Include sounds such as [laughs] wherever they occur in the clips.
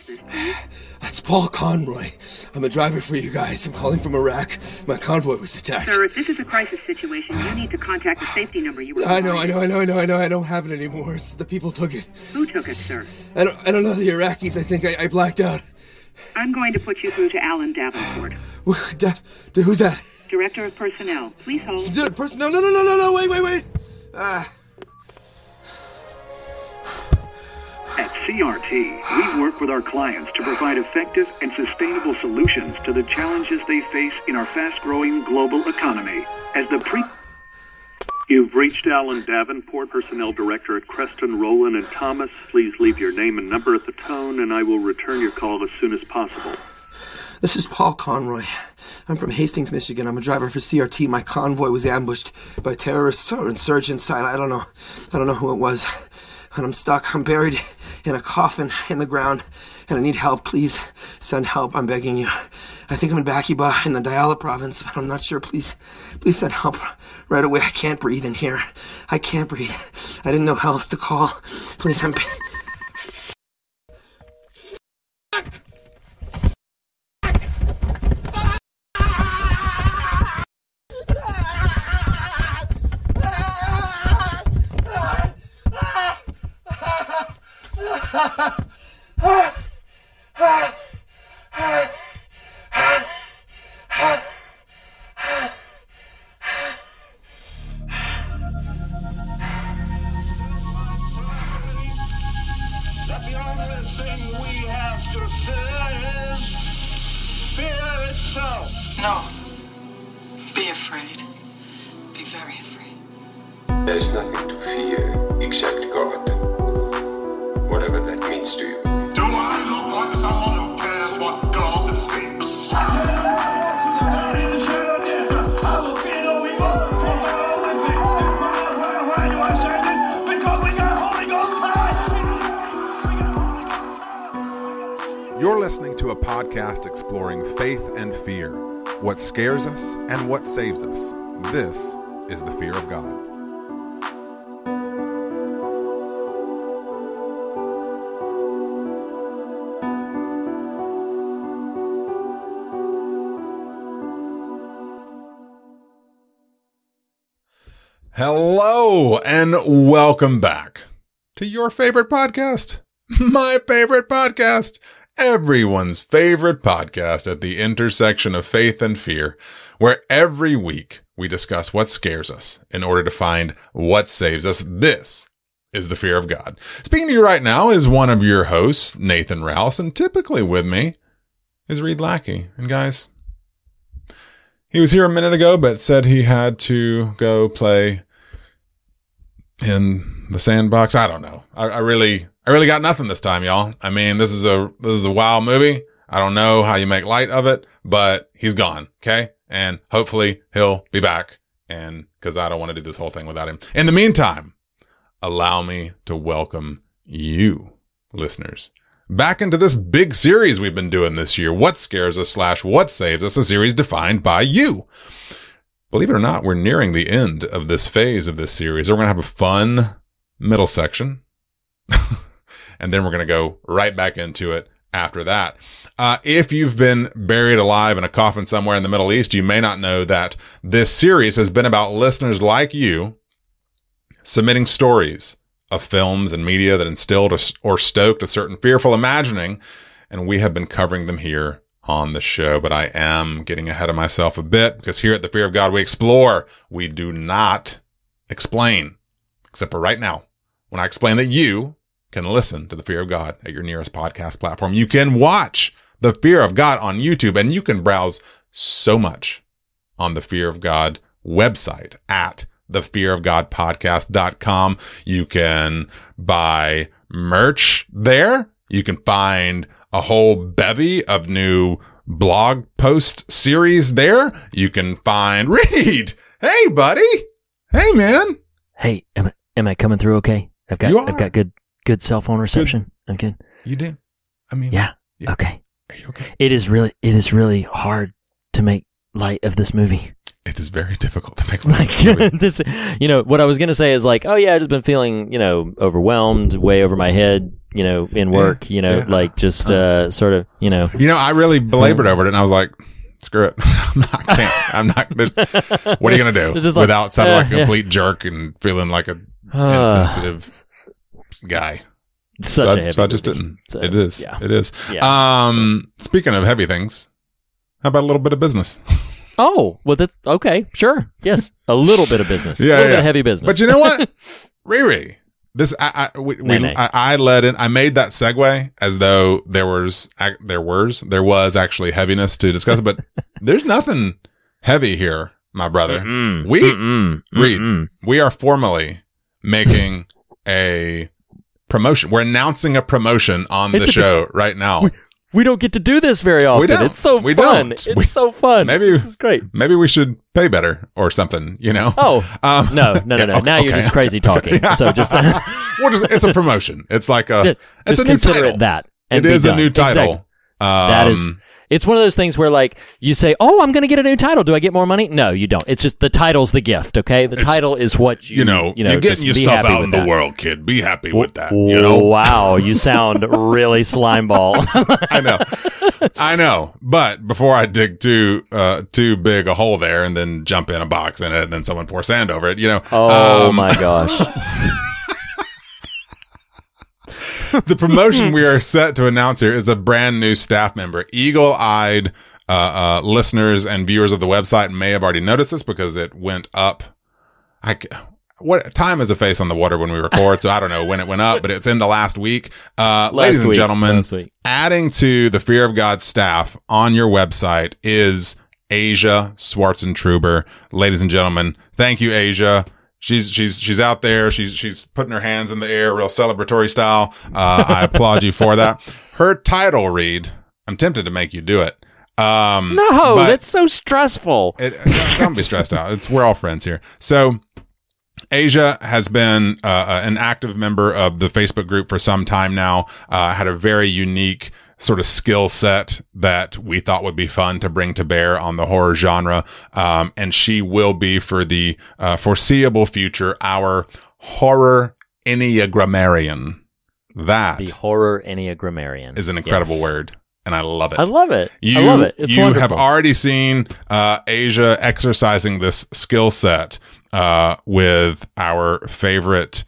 is this, please? That's Paul Conroy. I'm a driver for you guys. I'm calling from Iraq. My convoy was attacked. Sir, if this is a crisis situation, you need to contact the safety number you were I know, I know, I know, I know, I know. I don't have it anymore. It's the people took it. Who took it, sir? I don't, I don't know the Iraqis. I think I, I blacked out. I'm going to put you through to Alan Davenport, Da- who's that? Director of Personnel. Please hold. The person? No, no, no, no, no, no. Wait, wait, wait. Ah. At CRT, we work with our clients to provide effective and sustainable solutions to the challenges they face in our fast-growing global economy. As the pre You've reached Alan Davenport, Personnel Director at Creston, Rowland and Thomas. Please leave your name and number at the tone, and I will return your call as soon as possible. This is Paul Conroy. I'm from Hastings, Michigan. I'm a driver for CRT. My convoy was ambushed by terrorists or insurgents. I, I don't know. I don't know who it was. And I'm stuck. I'm buried in a coffin in the ground. And I need help. Please send help. I'm begging you. I think I'm in Baqubah in the Diyala province, but I'm not sure. Please, please send help right away. I can't breathe in here. I can't breathe. I didn't know how else to call. Please, I'm. No. Be afraid. Be very afraid. There is nothing to fear except God. Whatever that means to you. Do I look like someone who cares what God thinks? You're listening to a podcast exploring faith and fear, what scares us and what saves us. This is the fear of God. Hello and welcome back to your favorite podcast, [laughs] my favorite podcast, everyone's favorite podcast at the intersection of faith and fear, where every week we discuss what scares us in order to find what saves us. This is the fear of God. Speaking to you right now is one of your hosts, Nathan Rouse, and typically with me is Reed Lackey. And guys, he was here a minute ago, but said he had to go play in the sandbox. I don't know. I, I really, I really got nothing this time, y'all. I mean, this is a, this is a wild movie. I don't know how you make light of it, but he's gone. Okay. And hopefully he'll be back. And cause I don't want to do this whole thing without him. In the meantime, allow me to welcome you listeners back into this big series we've been doing this year. What scares us slash what saves us? A series defined by you. Believe it or not, we're nearing the end of this phase of this series. We're going to have a fun middle section. [laughs] and then we're going to go right back into it after that. Uh, if you've been buried alive in a coffin somewhere in the Middle East, you may not know that this series has been about listeners like you submitting stories of films and media that instilled or stoked a certain fearful imagining. And we have been covering them here on the show, but I am getting ahead of myself a bit because here at the Fear of God, we explore. We do not explain, except for right now, when I explain that you can listen to the Fear of God at your nearest podcast platform. You can watch the Fear of God on YouTube and you can browse so much on the Fear of God website at thefearofgodpodcast.com. You can buy merch there. You can find a whole bevy of new blog post series there. You can find [laughs] Reed. Hey, buddy. Hey, man. Hey, am I am I coming through okay? I've got. I've got good good cell phone reception. I'm good. You did. I mean, Yeah. Yeah. Okay. Are you okay? It is really it is really hard to make light of this movie. It is very difficult to make [laughs] light. Like [laughs] this, you know, what I was gonna say is like, oh yeah, I've just been feeling, you know, overwhelmed, way over my head, you know, in work, you know, yeah. like just uh, sort of, you know, You know, I really belabored over it, and I was like, "Screw it, [laughs] I'm not, I can't. I'm not. [laughs] What are you gonna do just like, without sounding uh, like a yeah. complete jerk and feeling like a Uh, [sighs] insensitive guy?" such so, a I, heavy so I just movie. didn't. So, it is. yeah. It is. Um, speaking of heavy things, how about a little bit of business? [laughs] Oh, well, that's okay. Sure. Yes. A little bit of business. Yeah, a little bit of heavy business. But you know what, Riri, this I I, we, we. I I led in. I made that segue as though there was there was there was actually heaviness to discuss, but [laughs] there's nothing heavy here, my brother. Mm-mm. We Mm-mm. Reed, Mm-mm. we are formally making a promotion. We're announcing a promotion on It's the a- show right now. We don't get to do this very often. We don't. It's so We fun. don't. It's We- so fun. Maybe- this is great. Maybe we should pay better or something. You know? Oh [laughs] Um, no, no, no, yeah, no! okay, now you're okay. just crazy [laughs] talking. So just, [laughs] Well, just it's a promotion. It's like a just, it's just a new consider title. it that. It be a new title. Exactly. That is. It's one of those things where, like, you say, "Oh, I'm going to get a new title. Do I get more money?" No, you don't. It's just the title's the gift. Okay, the It's- title is what you you know, You know, you're getting your stuff out in the that. world, kid. Be happy with that. You know, [laughs] Wow, you sound really slimeball. [laughs] I know, I know. But before I dig too uh, too big a hole there and then jump in a box in it and then someone pour sand over it, you know. oh um, my gosh. [laughs] [laughs] the promotion we are set to announce here is a brand new staff member. Eagle eyed uh, uh, listeners and viewers of the website may have already noticed this because it went up. I, what time is a face on the water when we record? So I don't know when it went up, but it's in the last week. Uh, ladies and week, gentlemen, last adding to the Fear of God staff on your website is Asia Schwarzentruber. Ladies and gentlemen, thank you, Asia. She's she's she's out there. She's she's putting her hands in the air, real celebratory style. Uh, I applaud you for that. [laughs] Her title read. I'm tempted to make you do it. Um, No, that's so stressful. it, don't- don't be stressed out. It's we're all friends here. So Asia has been uh, uh, an active member of the Facebook group for some time now. Uh, had a very unique sort of skill set that we thought would be fun to bring to bear on the horror genre. Um, and she will be for the uh, foreseeable future our horror enneagrammarian. That The horror enneagrammarian is an incredible Yes. word, and I love it. I love it. You, I love it. It's you wonderful. have already seen uh, Asia exercising this skill set uh, with our favorite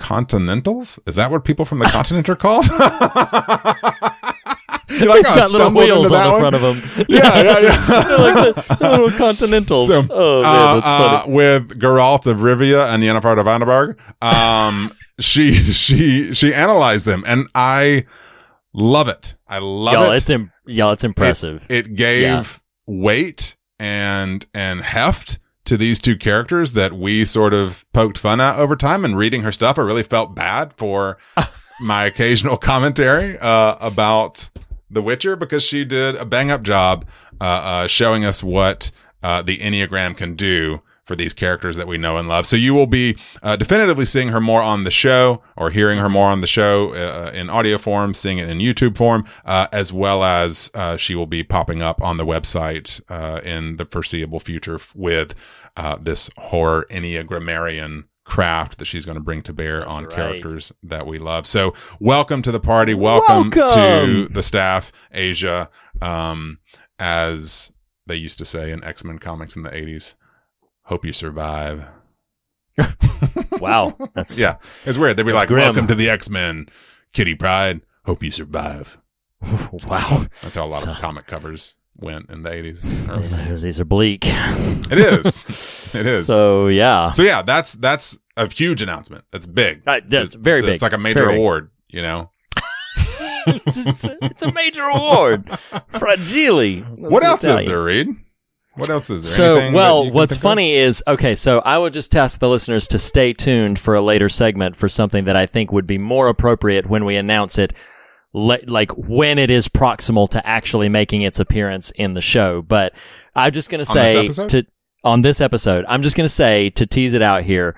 continentals. Is that what people from the continent are called? [laughs] you like how got little wheels on the one? front of them. [laughs] Yeah, yeah, yeah. [laughs] They're like the, the little continentals. So, oh man, uh, that's uh, funny. with Geralt of Rivia and Yennefer of Vengerberg, um, she she she analyzed them, and I love it. I love y'all, it. it's Im- y'all, it's impressive. It, it gave weight and and heft to these two characters that we sort of poked fun at over time. And reading her stuff, I really felt bad for [laughs] my occasional commentary uh, about The Witcher because she did a bang up job uh, uh, showing us what uh, the Enneagram can do for these characters that we know and love. So you will be uh, definitively seeing her more on the show or hearing her more on the show uh, in audio form, seeing it in YouTube form, uh, as well as uh, she will be popping up on the website uh, in the foreseeable future with uh, this horror enneagrammarian craft that she's going to bring to bear on right. characters that we love. So welcome to the party. Welcome, to the staff, Asia. Um, as they used to say in X Men comics in the 80s, hope you survive. [laughs] wow, that's Yeah, it's weird. They'd be like, grim. welcome to the X Men, Kitty Pryde. Hope you survive. [laughs] wow. That's how a lot So- of comic covers went in the 80s. These are, bleak. It is. It is. So yeah, So yeah, that's that's a huge announcement. That's big. Uh, It's- that's very big. It's like a major Very big. award, you know. [laughs] it's, a, it's a major award. Fragile. That's what else is there, Reed? What else is there? So, well, what's think of? funny is okay, so I would just ask the listeners to stay tuned for a later segment for something that I think would be more appropriate when we announce it, le- like when it is proximal to actually making its appearance in the show. But I'm just going to say to on this episode, I'm just going to say to tease it out here,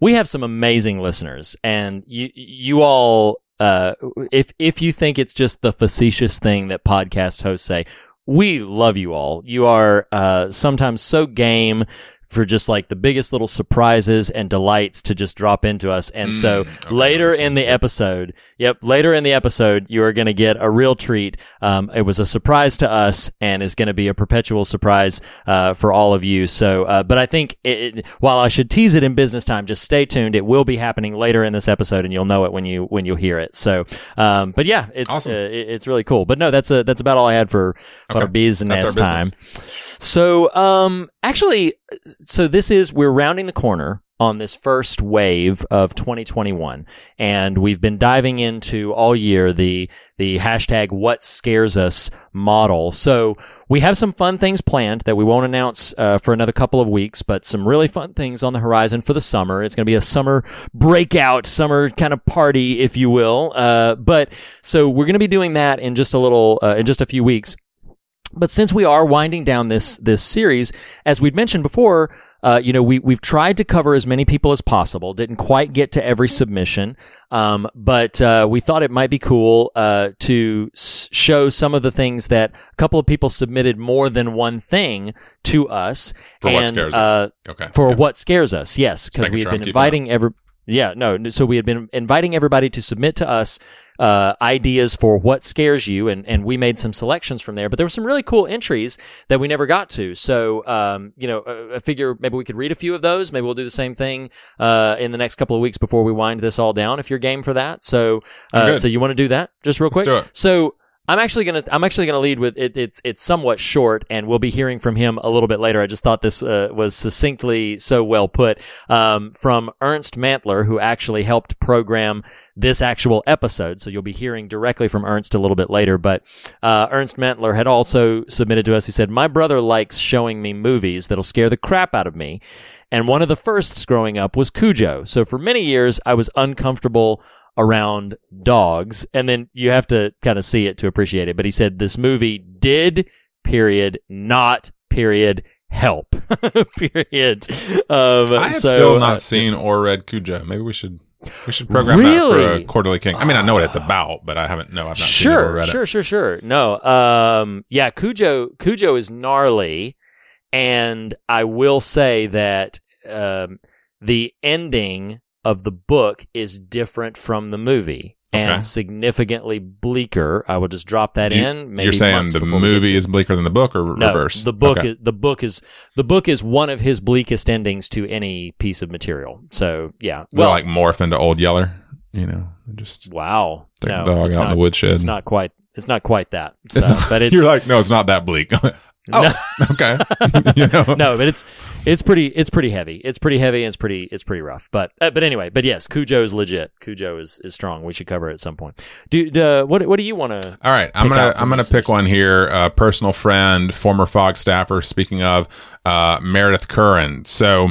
we have some amazing listeners, and you you all, uh, if if you think it's just the facetious thing that podcast hosts say, we love you all. You are uh, sometimes so game for just like the biggest little surprises and delights to just drop into us. And so Mm, okay, later in the episode, yep, later in the episode, you are going to get a real treat. Um, it was a surprise to us and is going to be a perpetual surprise uh, for all of you. So, uh, but I think it, it- while I should tease it in business time, just stay tuned. It will be happening later in this episode, and you'll know it when you when you hear it. So, um, but yeah, it's Awesome. uh, it- it's really cool. But no, that's a, that's about all I had for for Okay. business time. So, um, actually, so this is we're rounding the corner on this first wave of 2021, and we've been diving into all year the the hashtag What Scares Us model. So we have some fun things planned that we won't announce uh, for another couple of weeks, but some really fun things on the horizon for the summer. It's going to be a summer breakout, summer kind of party, if you will. Uh, but so we're going to be doing that in just a little, uh, in just a few weeks. But since we are winding down this this series, as we'd mentioned before, uh, you know, we we've tried to cover as many people as possible. Didn't quite get to every submission, um, but uh, we thought it might be cool uh, to s- show some of the things that a couple of people submitted more than one thing to us. For what and, scares us. uh, Okay. for Okay. what scares us. Yes, because we've been inviting every. Yeah, no. So we had been inviting everybody to submit to us uh, ideas for what scares you, and and we made some selections from there. But there were some really cool entries that we never got to. So um, you know, uh, I figure maybe we could read a few of those. Maybe we'll do the same thing uh, in the next couple of weeks before we wind this all down. If you're game for that, so uh, so you want to do that just real quick? So I'm actually gonna I'm actually gonna lead with it, it's it's somewhat short, and we'll be hearing from him a little bit later. I just thought this uh, was succinctly so well put um, from Ernst Mantler, who actually helped program this actual episode. So you'll be hearing directly from Ernst a little bit later. But uh, Ernst Mantler had also submitted to us. He said, "My brother likes showing me movies that'll scare the crap out of me." And one of the firsts growing up was Cujo. So for many years, I was uncomfortable around dogs. And then you have to kind of see it to appreciate it. But he said this movie did, period, not, period, help, [laughs] period. Um, I have so, still uh, not seen or read Cujo. Maybe we should we should program that for a quarterly king. I mean, I know what it's about, but I haven't. No, I've not seen it or sure, sure, sure, sure. No, um, yeah, Cujo, Cujo is gnarly, and I will say that um, the ending of the book is different from the movie Okay. and significantly bleaker. I will just drop that you- in. Maybe You're saying the before we get movie is bleaker than the book, or no, reverse? The book Okay. is the book is the book is one of his bleakest endings to any piece of material. So yeah, They're like morph into Old Yeller. You know, just wow, Take no, the dog out in the woodshed. It's not quite. It's not quite that. So, It's not- but [laughs] it's you're like, no, it's not that bleak. [laughs] oh, [laughs] okay. [laughs] you know, no, but it's it's pretty it's pretty heavy. It's pretty heavy and it's pretty it's pretty rough. But uh, but anyway, but yes, Cujo is legit. Cujo is, is strong. We should cover it at some point. Do uh, what what do you want to? All right, I'm gonna I'm gonna pick one here. A personal friend, former Fog staffer. Speaking of uh, Meredith Curran, so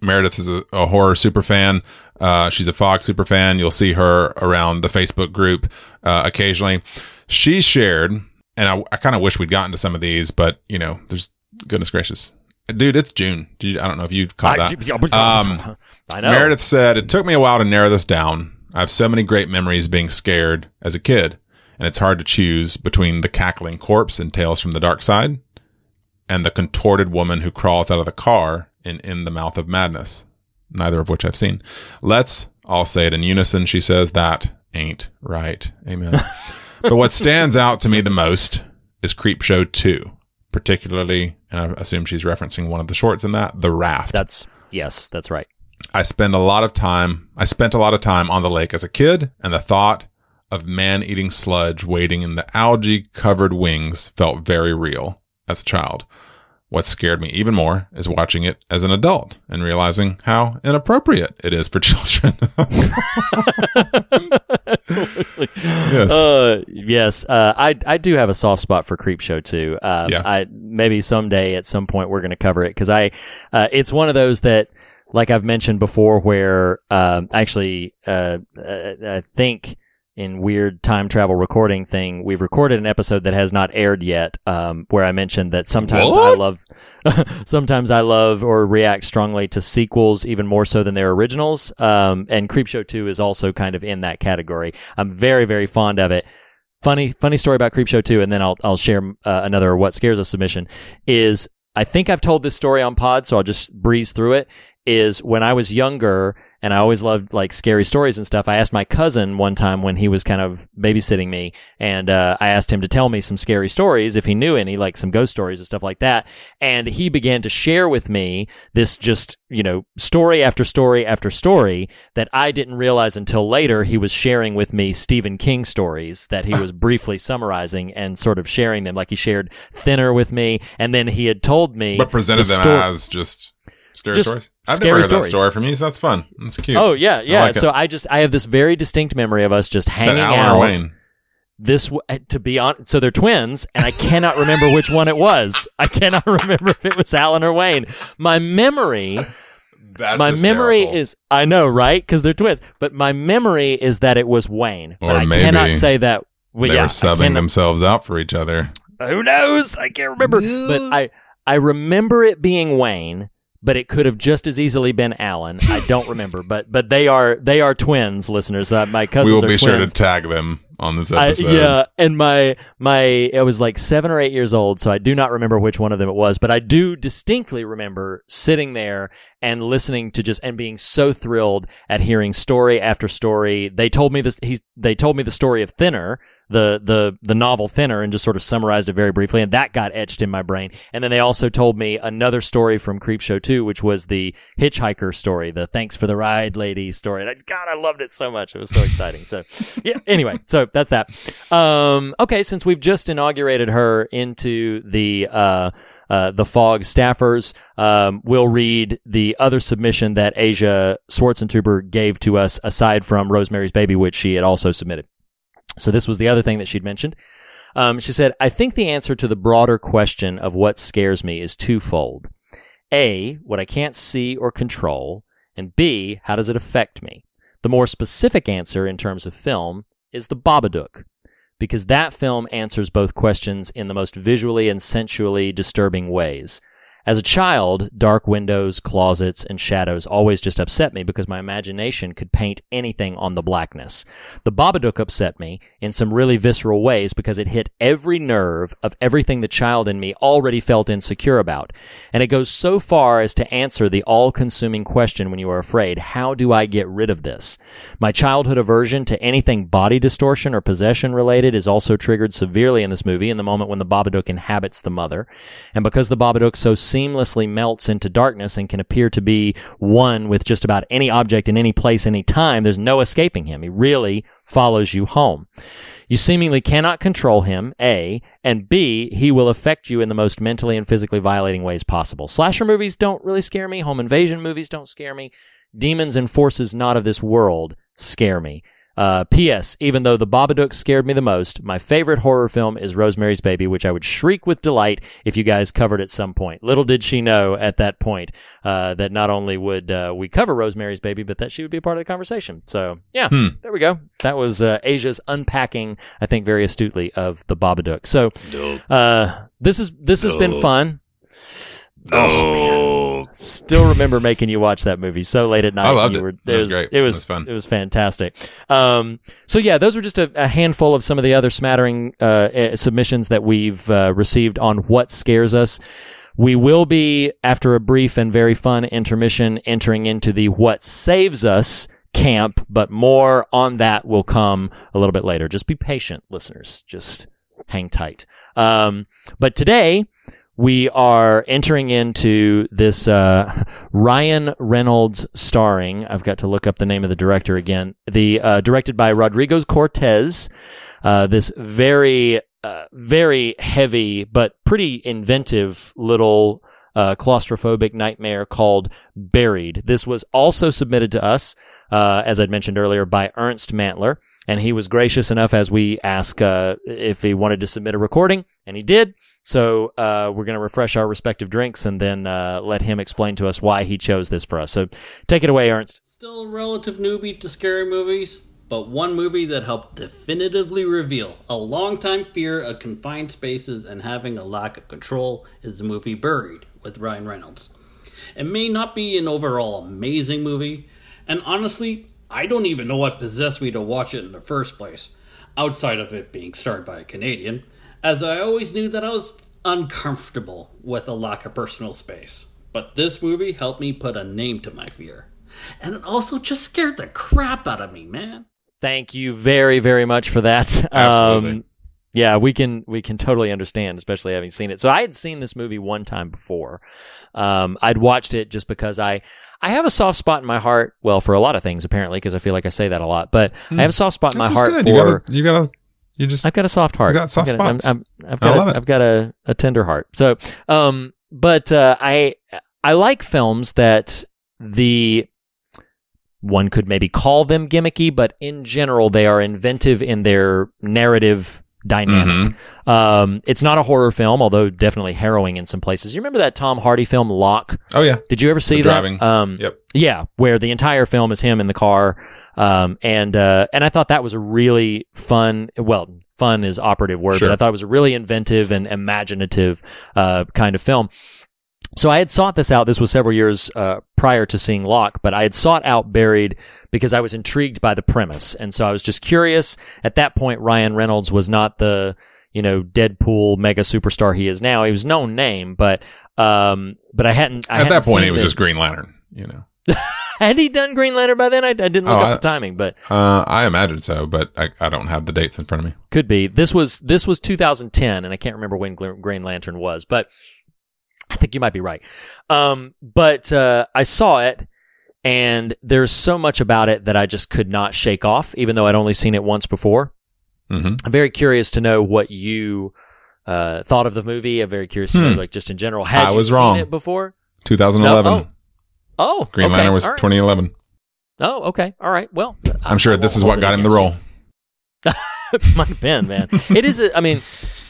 Meredith is a, a horror super fan. Uh, she's a Fog super fan. You'll see her around the Facebook group uh, occasionally. She shared, and I, I kind of wish we'd gotten to some of these, but you know, there's goodness gracious, dude, it's June. You, I don't know if you caught that. um, Um, [laughs] I know. Meredith said, It took me a while to narrow this down. I have so many great memories being scared as a kid, and it's hard to choose between the cackling corpse in Tales from the Dark Side and the contorted woman who crawls out of the car in In the Mouth of Madness, neither of which I've seen. Let's all say it in unison. She says, That ain't right. Amen. [laughs] but what stands out to me the most is Creepshow 2, particularly, and I assume she's referencing one of the shorts in that, The Raft. That's yes, that's right. I spend a lot of time. I spent a lot of time on the lake as a kid, and the thought of man-eating sludge wading in the algae-covered wings felt very real as a child. What scared me even more is watching it as an adult and realizing how inappropriate it is for [laughs] children. Absolutely. Yes. Uh, yes. Uh, I I do have a soft spot for Creepshow 2. Um, Yeah. I maybe someday at some point we're going to cover it because I uh, it's one of those that like I've mentioned before where um, actually uh, uh, I think in weird time travel recording thing we've recorded an episode that has not aired yet um, where I mentioned that sometimes I love [laughs] sometimes I love or react strongly to sequels even more so than their originals. Um, and Creepshow 2 is also kind of in that category. I'm very, very fond of it. Funny, funny story about Creepshow 2, and then I'll, I'll share uh, another What Scares Us submission is I think I've told this story on pod, so I'll just breeze through it. Is when I was younger and I always loved like scary stories and stuff. I asked my cousin one time when he was kind of babysitting me, and uh, I asked him to tell me some scary stories if he knew any, like some ghost stories and stuff like that. And he began to share with me this just, you know, story after story after story that I didn't realize until later he was sharing with me Stephen King stories that he was [laughs] briefly summarizing and sort of sharing them. Like he shared Thinner with me, and then he had told me. But presented the them sto- as just scary Just stories. I've scary never heard stories. that story from you, so that's fun. That's cute. Oh yeah, yeah. like it. so I just I have this very distinct memory of us just hanging out. This uh, to be on. So they're twins, and I cannot remember which one it was. I cannot [laughs] remember if it was Alan or Wayne. My memory, That's my memory is I know right because they're twins, but my memory is that it was Wayne. But Or I maybe cannot say that. Well, they yeah, were subbing themselves out for each other. Who knows? I can't remember. But I I remember it being Wayne, but it could have just as easily been Alan. I don't remember, but but they are they are twins, listeners. Uh, my cousins we will be twins. sure to tag them on this I, episode. yeah, and my my I was like seven or eight years old, so I do not remember which one of them it was, but I do distinctly remember sitting there and listening to just and being so thrilled at hearing story after story. They told me this. He they told me the story of Thinner. The, the the novel Thinner and just sort of summarized it very briefly and that got etched in my brain. And then they also told me another story from Creepshow 2 which was the hitchhiker story the thanks for the ride lady story. And I, God I loved it so much. It was so exciting. So [laughs] yeah anyway so that's that. Um okay since we've just inaugurated her into the uh uh, the fog staffers um, we'll read the other submission that asia schwarzentuber gave to us aside from rosemary's baby which she had also submitted so this was the other thing that she'd mentioned. Um, she said i think the answer to the broader question of what scares me is twofold. A what i can't see or control and b how does it affect me? The more specific answer in terms of film is the Babadook, because that film answers both questions in the most visually and sensually disturbing ways. As a child, dark windows, closets, and shadows always just upset me because my imagination could paint anything on the blackness. The Babadook upset me in some really visceral ways because it hit every nerve of everything the child in me already felt insecure about. And it goes so far as to answer the all consuming question when you are afraid how do I get rid of this? My childhood aversion to anything body distortion or possession related is also triggered severely in this movie in the moment when the Babadook inhabits the mother. And because the Babadook so seamlessly melts into darkness and can appear to be one with just about any object in any place, any time, there's no escaping him. He really follows you home. You seemingly cannot control him, A, and B, he will affect you in the most mentally and physically violating ways possible. Slasher movies don't really scare me. Home invasion movies don't scare me. Demons and forces not of this world scare me. Uh, P.S. Even though The Babadook scared me the most, my favorite horror film is Rosemary's Baby, which I would shriek with delight if you guys covered at some point. Little did she know at that point uh, that not only would uh, we cover Rosemary's Baby, but that she would be a part of the conversation. So, yeah, there we go. That was uh, Asia's unpacking, I think, very astutely of The Babadook. So, uh, this is this has been fun. Oh, Still remember making you watch that movie so late at night. I loved You it. were- It was great. It It was, was fun. It was fantastic. Um, so yeah, those were just a, a handful of some of the other smattering uh, uh, submissions that we've uh, received on what scares us. We will be, after a brief and very fun intermission, entering into the what saves us camp, but more on that will come a little bit later. Just be patient, listeners. Just hang tight. Um, but today, we are entering into this uh, [laughs] Ryan Reynolds starring. I've got to look up the name of the director again. The uh, directed by Rodrigo Cortes. Uh, this very, uh, very heavy but pretty inventive little uh, claustrophobic nightmare called Buried. This was also submitted to us, uh, as I'd mentioned earlier, by Ernst Mantler, and he was gracious enough as we asked uh, if he wanted to submit a recording, and he did. So uh, we're going to refresh our respective drinks and then uh, let him explain to us why he chose this for us. So take it away, Ernst. Still a relative newbie to scary movies, but one movie that helped definitively reveal a longtime fear of confined spaces and having a lack of control is the movie Buried with Ryan Reynolds. It may not be an overall amazing movie, and honestly, I don't even know what possessed me to watch it in the first place, outside of it being starred by a Canadian, as I always knew that I was uncomfortable with a lack of personal space. But this movie helped me put a name to my fear. And it also just scared the crap out of me, man. Thank you very, very much for that. [laughs] Absolutely. Um, yeah, we can we can totally understand, especially having seen it. So I had seen this movie one time before. Um, I'd watched it just because I I have a soft spot in my heart. Well, for a lot of things apparently, because I feel like I say that a lot. But I have a soft spot in my heart good. for. You you gotta, you just. I've got a soft heart. You got soft I've got a- spots. I'm, I'm, I've I love a, it. I've got a, a tender heart. So, um, but uh, I I like films that the one could maybe call them gimmicky, but in general they are inventive in their narrative dynamic. Mm-hmm. Um, it's not a horror film, although definitely harrowing in some places. You remember that Tom Hardy film Locke? Oh yeah. Did you ever see The that? driving. Um, Yep. yeah, where the entire film is him in the car, um, and uh, and I thought that was a really fun. Well, fun is operative word, Sure. but I thought it was a really inventive and imaginative uh, kind of film. So I had sought this out. This was several years uh, prior to seeing Locke, but I had sought out Buried because I was intrigued by the premise, and so I was just curious. At that point, Ryan Reynolds was not the you know Deadpool mega superstar he is now. He was known name, but um, but I hadn't. I At that hadn't point, seen he was the- just Green Lantern. You know. [laughs] had he done Green Lantern by then? I, I didn't look Oh, up I- the timing, but Uh, I imagine so, but I, I don't have the dates in front of me. could be. This was this was 2010, and I can't remember when Green Lantern was, but think you might be right. Um, but uh, I saw it, and there's so much about it that I just could not shake off, even though I'd only seen it once before. hmm I'm very curious to know what you uh, thought of the movie. I'm very curious to know, Hmm. like just in general. Had I you was seen wrong. it before? 2011. No? Oh, Green okay. Lantern was right. 2011. Oh, okay. All right. Well, I- I'm sure I this is what got him the role. [laughs] might have been, man. It is. A, I mean,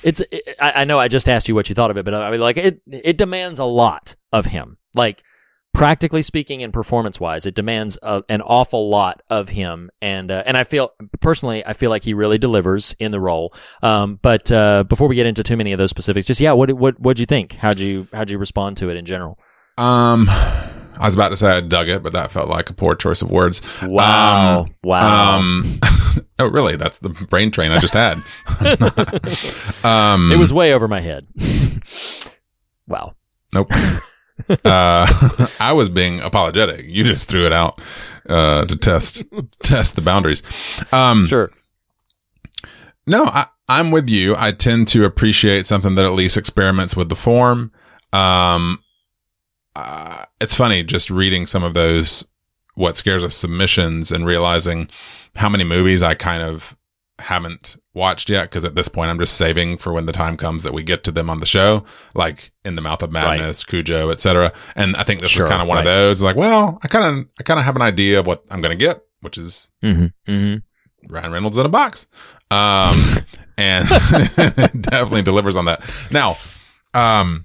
it's. It, I, I know. I just asked you what you thought of it, but I mean, like it. It demands a lot of him. Like practically speaking, and performance wise, it demands a, an awful lot of him. And uh, and I feel personally, I feel like he really delivers in the role. Um, but uh, before we get into too many of those specifics, just yeah, what what what'd you think? How'd you how'd you respond to it in general? Um, I was about to say I dug it, but that felt like a poor choice of words. Wow. Um, wow. Um, [laughs] oh, really? That's the brain train I just had. [laughs] um, it was way over my head. [laughs] wow. Nope. uh, I was being apologetic. You just threw it out uh, to test test the boundaries. Um, Sure. No, I, I'm with you. I tend to appreciate something that at least experiments with the form. Um, uh, it's funny just reading some of those what scares us submissions and realizing how many movies I kind of haven't watched yet because at this point I'm just saving for when the time comes that we get to them on the show, like In the Mouth of Madness, Cujo, etc. And I think this Sure, is kind of one right. of those. Like, well, I kind of I kind of have an idea of what I'm going to get, which is Mm-hmm. Mm-hmm. Ryan Reynolds in a box. Um, [laughs] and [laughs] definitely delivers on that. Now, um,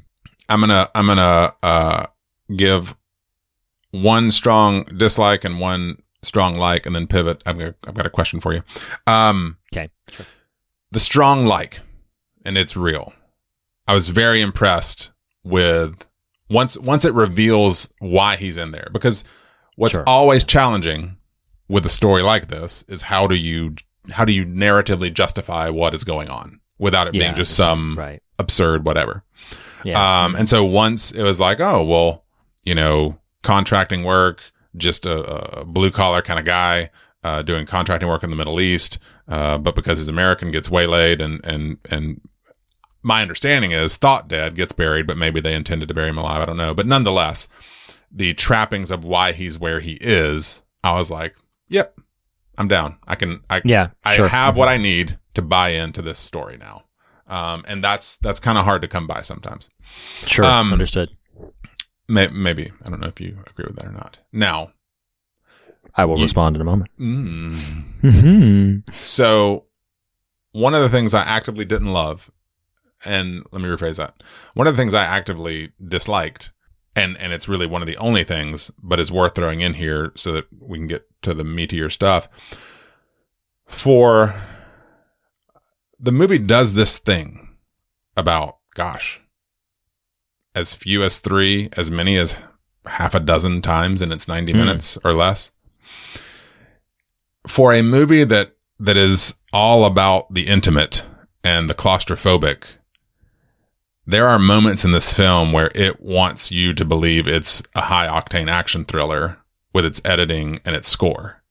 I'm gonna, I'm gonna, uh, give one strong dislike and one strong like and then pivot. I've got, I've got a question for you. Um, Okay. Sure. the strong like, and it's real. I was very impressed with once, once it reveals why he's in there because what's Sure. always challenging with a story like this is how do you how do you narratively justify what is going on without it Yeah, being just some Right. absurd whatever. Yeah. Um, and so once it was like, oh well, you know, contracting work, just a, a blue collar kind of guy uh, doing contracting work in the Middle East, uh, but because he's American, gets waylaid and and and my understanding is thought dead gets buried, but maybe they intended to bury him alive. I don't know, but nonetheless, the trappings of why he's where he is, I was like, yep, I'm down. I can, I, Yeah, I sure. have what I need to buy into this story now. Um, and that's, that's kind of hard to come by sometimes. Sure. um, Understood. May, maybe. I don't know if you agree with that or not. Now, I will you- respond in a moment. mm, Mm-hmm. So, one of the things I actively didn't love, and let me rephrase that. One of the things I actively disliked, and and it's really one of the only things, but it's worth throwing in here so that we can get to the meatier stuff. For the movie does this thing about, gosh, as few as three, as many as half a dozen times in its 90 Hmm. minutes or less. For a movie that that is all about the intimate and the claustrophobic, there are moments in this film where it wants you to believe it's a high octane action thriller with its editing and its score.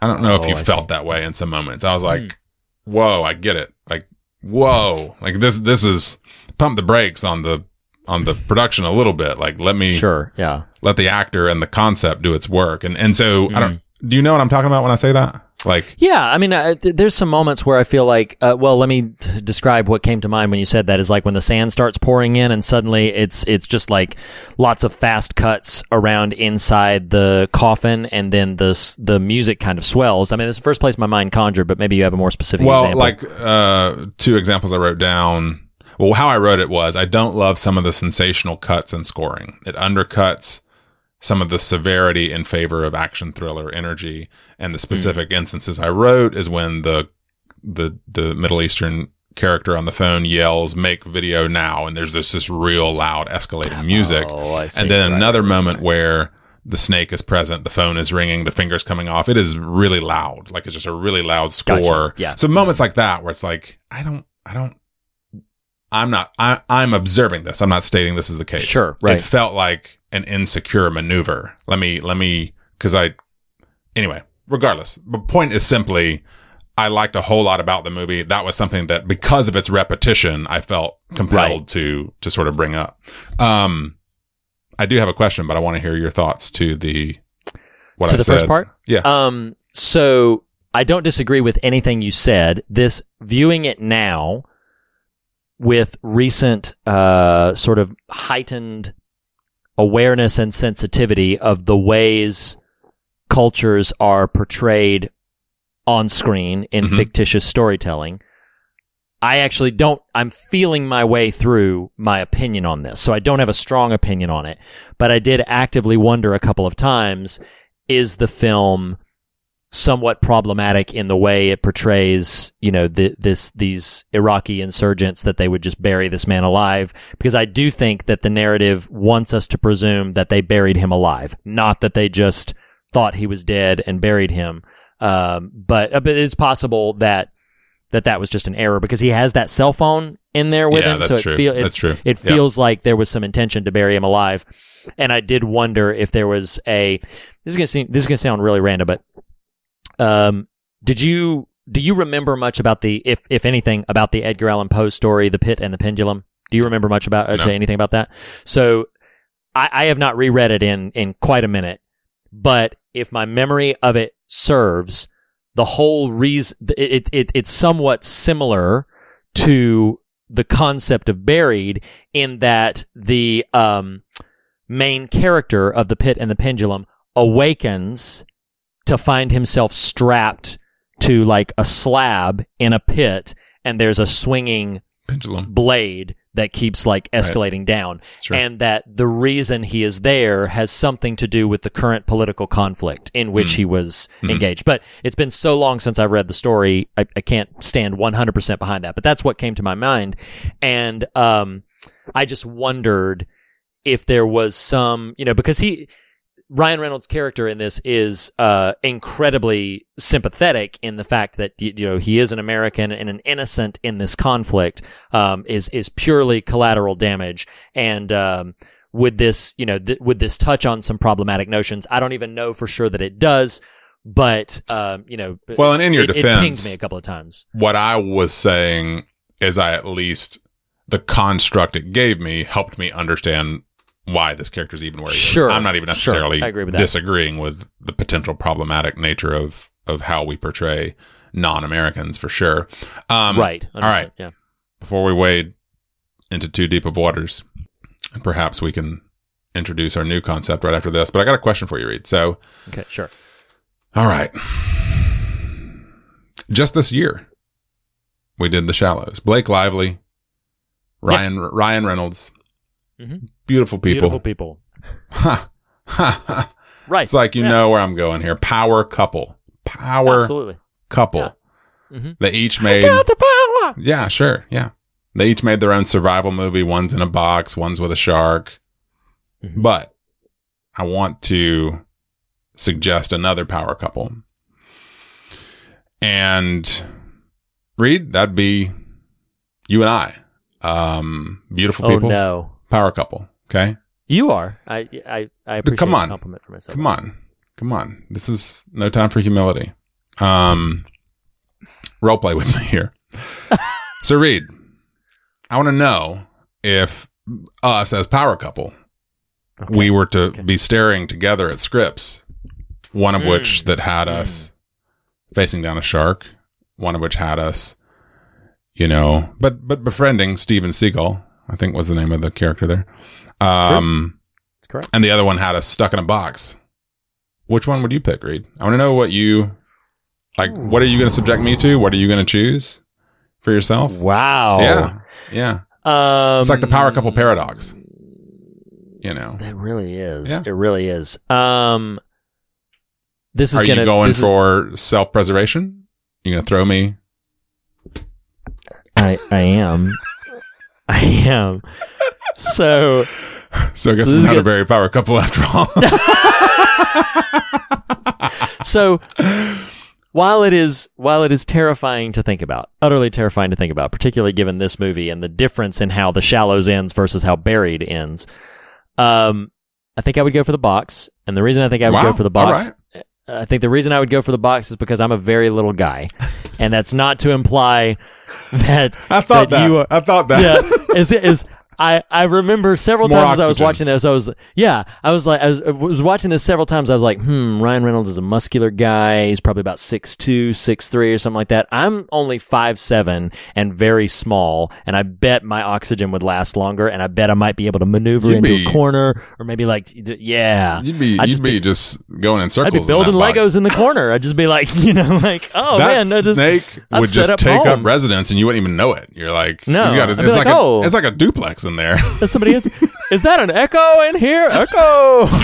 I don't know if Oh, you I felt see. that way in some moments. I was like, whoa, I get it. Like, whoa, like this, this is pump the brakes on the, on the production a little bit. Like, let me Sure. Yeah. let the actor and the concept do its work. And, and so I don't, Mm-hmm. do you know what I'm talking about when I say that? Like, Yeah, I mean, uh, th- there's some moments where I feel like, uh, well, let me t- describe what came to mind when you said that. Is like when the sand starts pouring in, and suddenly it's it's just like lots of fast cuts around inside the coffin, and then the the music kind of swells. I mean, it's the first place my mind conjured, but maybe you have a more specific. well, example. like, uh, two examples I wrote down. Well, how I wrote it was I don't love some of the sensational cuts and scoring. It undercuts some of the severity in favor of action thriller energy. And the specific hmm. instances I wrote is when the, the, the Middle Eastern character on the phone yells, make video now. And there's this, this real loud escalating music. Oh, I see. and then Right, another right, moment where the snake is present, the phone is ringing, the fingers coming off. It is really loud. Like it's just a really loud score. Gotcha. Yeah. So moments like that where it's like, I don't, I don't, I'm not, I, I'm observing this. I'm not stating this is the case. Sure, right. It felt like an insecure maneuver. Let me, let me, cause I, anyway, regardless, the point is simply, I liked a whole lot about the movie. That was something that because of its repetition, I felt compelled Right. to, to sort of bring up. Um, I do have a question, but I want to hear your thoughts to the, what to I the said. first part. Yeah. Um. So I don't disagree with anything you said. This viewing it now with recent uh sort of heightened awareness and sensitivity of the ways cultures are portrayed on screen in Mhm. fictitious storytelling. I actually don't I'm feeling my way through my opinion on this. So I don't have a strong opinion on it, but I did actively wonder a couple of times is the film somewhat problematic in the way it portrays, you know, the, this these Iraqi insurgents that they would just bury this man alive because I do think that the narrative wants us to presume that they buried him alive, not that they just thought he was dead and buried him. Um, but uh, but it's possible that that that was just an error because he has that cell phone in there with Yeah, him, so it true. feel it, That's true. It Yeah. feels like there was some intention to bury him alive, and I did wonder if there was a. This is gonna seem this is gonna sound really random, but um, did you do you remember much about the if if anything about the Edgar Allan Poe story, The Pit and the Pendulum? Do you remember much about uh, No. anything about that? So I, I have not reread it in in quite a minute, but if my memory of it serves, the whole reason it, it, it it's somewhat similar to the concept of buried in that the um, main character of the pit and the pendulum awakens to find himself strapped to like a slab in a pit and there's a swinging Pendulum. blade that keeps like escalating down Sure. and that the reason he is there has something to do with the current political conflict in which Mm. he was Mhm. engaged but it's been so long since i've read the story I, I can't stand 100% behind that but that's what came to my mind and um, i just wondered if there was some you know because he Ryan Reynolds' character in this is uh, incredibly sympathetic in the fact that you know he is an American and an innocent in this conflict um, is is purely collateral damage. And um, would this you know th- would this touch on some problematic notions? I don't even know for sure that it does, but um, you know, Well, and in your it, it defense- pinged me a couple of times. what I was saying is I at least the construct it gave me helped me understand why this character is even where he Sure, is. I'm not even sure. necessarily I agree with that. disagreeing with the potential problematic nature of of how we portray non-Americans for sure. Um, right. All right. Yeah. Before we wade into too deep of waters, perhaps we can introduce our new concept right after this. But I got a question for you, Reed. So, Okay. Sure. all right. Just this year, we did The Shallows. Blake Lively, Ryan Ryan Reynolds, Mhm. beautiful people. Beautiful people. Ha. Ha, ha. Right. it's like you Yeah. know where I'm going here. Power couple, power Absolutely. couple. Yeah. Mhm. They each made. power. Yeah, sure. Yeah. They each made their own survival movie. One's in a box, one's with a shark. Mhm. But I want to suggest another power couple. And Reed, that'd be you and I. Um, beautiful Oh people. no, Power couple. Okay. you are. I I I appreciate come the on. compliment for myself. Come on. Come on. This is no time for humility. Um, role play with me here. [laughs] so, Reed, I want to know if us as power couple, we were to be staring together at scripts, one of which that had us facing down a shark, one of which had us, you know, but but befriending Steven Seagal, I think was the name of the character there. Um, That's correct. and the other one had us stuck in a box. Which one would you pick, Reed? I want to know what you like. What are you going to subject me to? What are you going to choose for yourself? Wow. Yeah, yeah. Um, It's like the power couple paradox. You know, It really is. Yeah. It really is. Um, this is are gonna. you going this is- for self preservation? You going to throw me? I I am. [laughs] I am. So So I guess we're not a very power couple after all. [laughs] so while it is while it is terrifying to think about, utterly terrifying to think about, particularly given this movie and the difference in how The Shallows ends versus how Buried ends, um, I think I would go for the box. And the reason I think I would Wow. go for the box, I think the reason I would go for the box is because I'm a very little guy, and that's not to imply [laughs] that I thought that. you are. I thought that. yeah, is is I I remember several times I was watching this. I was yeah, I was like I was, I was watching this several times. I was like, hmm, Ryan Reynolds is a muscular guy. He's probably about six two, six three, or something like that. I'm only five seven and very small, and I bet my oxygen would last longer, and I bet I might be able to maneuver You'd into be- a corner or maybe like yeah. You'd be I'd you'd just be, just going in circles. I'd be building in that box. Legos in the corner. I'd just be like, [laughs] you know, like, oh that man, no, just snake I've would just up take home. up residence, and you wouldn't even know it. You're like, No, he's got his- it's like, like, oh. a, it's like a duplex in there. [laughs] Somebody is, [laughs] is that an echo in here? Echo. [laughs]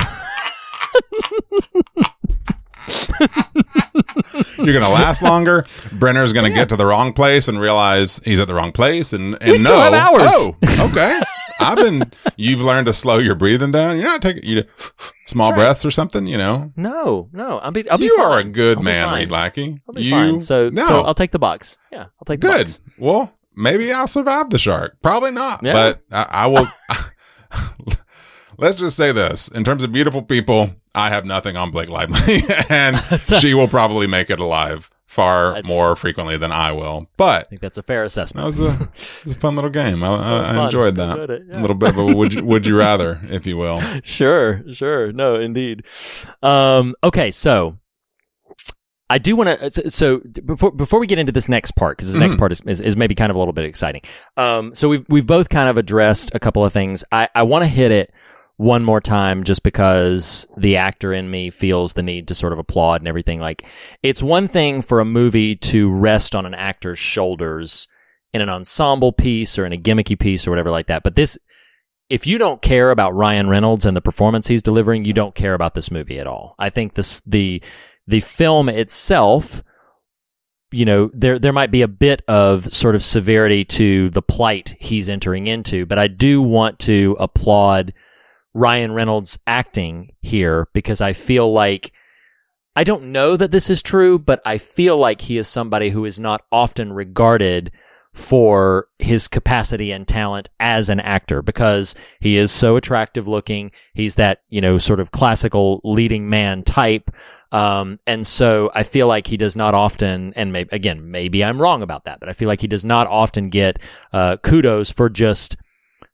You're gonna last longer. Brenner's gonna get to the wrong place and realize he's at the wrong place, and and We still know, have hours. oh, okay. I've been. You've learned to slow your breathing down. You're not taking you small right. breaths or something. You know. No, no, I'll be. I'll be you fine. are a good I'll man. Reed Lackey. I'll be you, fine. So, no, so I'll take the box. Yeah, I'll take the good. box. Well, maybe I'll survive the shark. Probably not, Yeah. but I, I will. [laughs] Let's just say this: in terms of beautiful people, I have nothing on Blake Lively, [laughs] and she will probably make it alive far That's- more frequently than I will. But I think that's a fair that assessment. was a, [laughs] it was a fun little game. I, I, I enjoyed that. Enjoyed it, yeah. A little bit of a would you, would you rather, if you will. Sure, sure. No, indeed. Um, okay, so I do want to. So, so before before we get into this next part, because this next Mhm. part is, is is maybe kind of a little bit exciting. Um, so we've we've both kind of addressed a couple of things. I I want to hit it one more time just because the actor in me feels the need to sort of applaud and everything. Like it's one thing for a movie to rest on an actor's shoulders in an ensemble piece or in a gimmicky piece or whatever like that, but this if you don't care about Ryan Reynolds and the performance he's delivering, you don't care about this movie at all. I think this the the film itself, you know, there there might be a bit of sort of severity to the plight he's entering into, but I do want to applaud Ryan Reynolds' acting here because I feel like I don't know that this is true, but I feel like he is somebody who is not often regarded for his capacity and talent as an actor because he is so attractive looking. He's that, you know, sort of classical leading man type. Um, and so I feel like he does not often, and maybe, again, maybe I'm wrong about that, but I feel like he does not often get, uh, kudos for just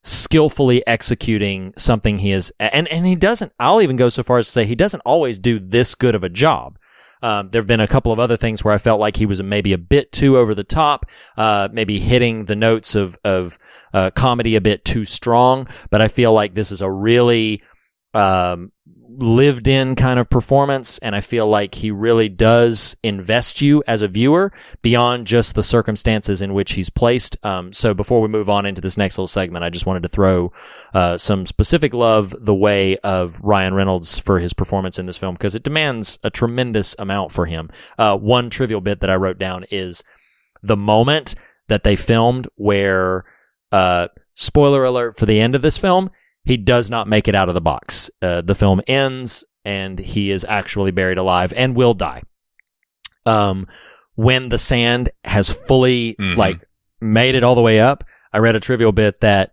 skillfully executing something he is, and, and he doesn't, I'll even go so far as to say he doesn't always do this good of a job. Um, there have been a couple of other things where I felt like he was maybe a bit too over the top, uh, maybe hitting the notes of of uh, comedy a bit too strong. But I feel like this is a really um, lived in kind of performance, and I feel like he really does invest you as a viewer beyond just the circumstances in which he's placed. Um, so before we move on into this next little segment, I just wanted to throw uh, some specific love the way of Ryan Reynolds for his performance in this film because it demands a tremendous amount for him. Uh, one trivial bit that I wrote down is the moment that they filmed where, uh, spoiler alert for the end of this film, he does not make it out of the box. Uh, the film ends and he is actually buried alive and will die. Um, when the sand has fully Mhm. like made it all the way up, I read a trivial bit that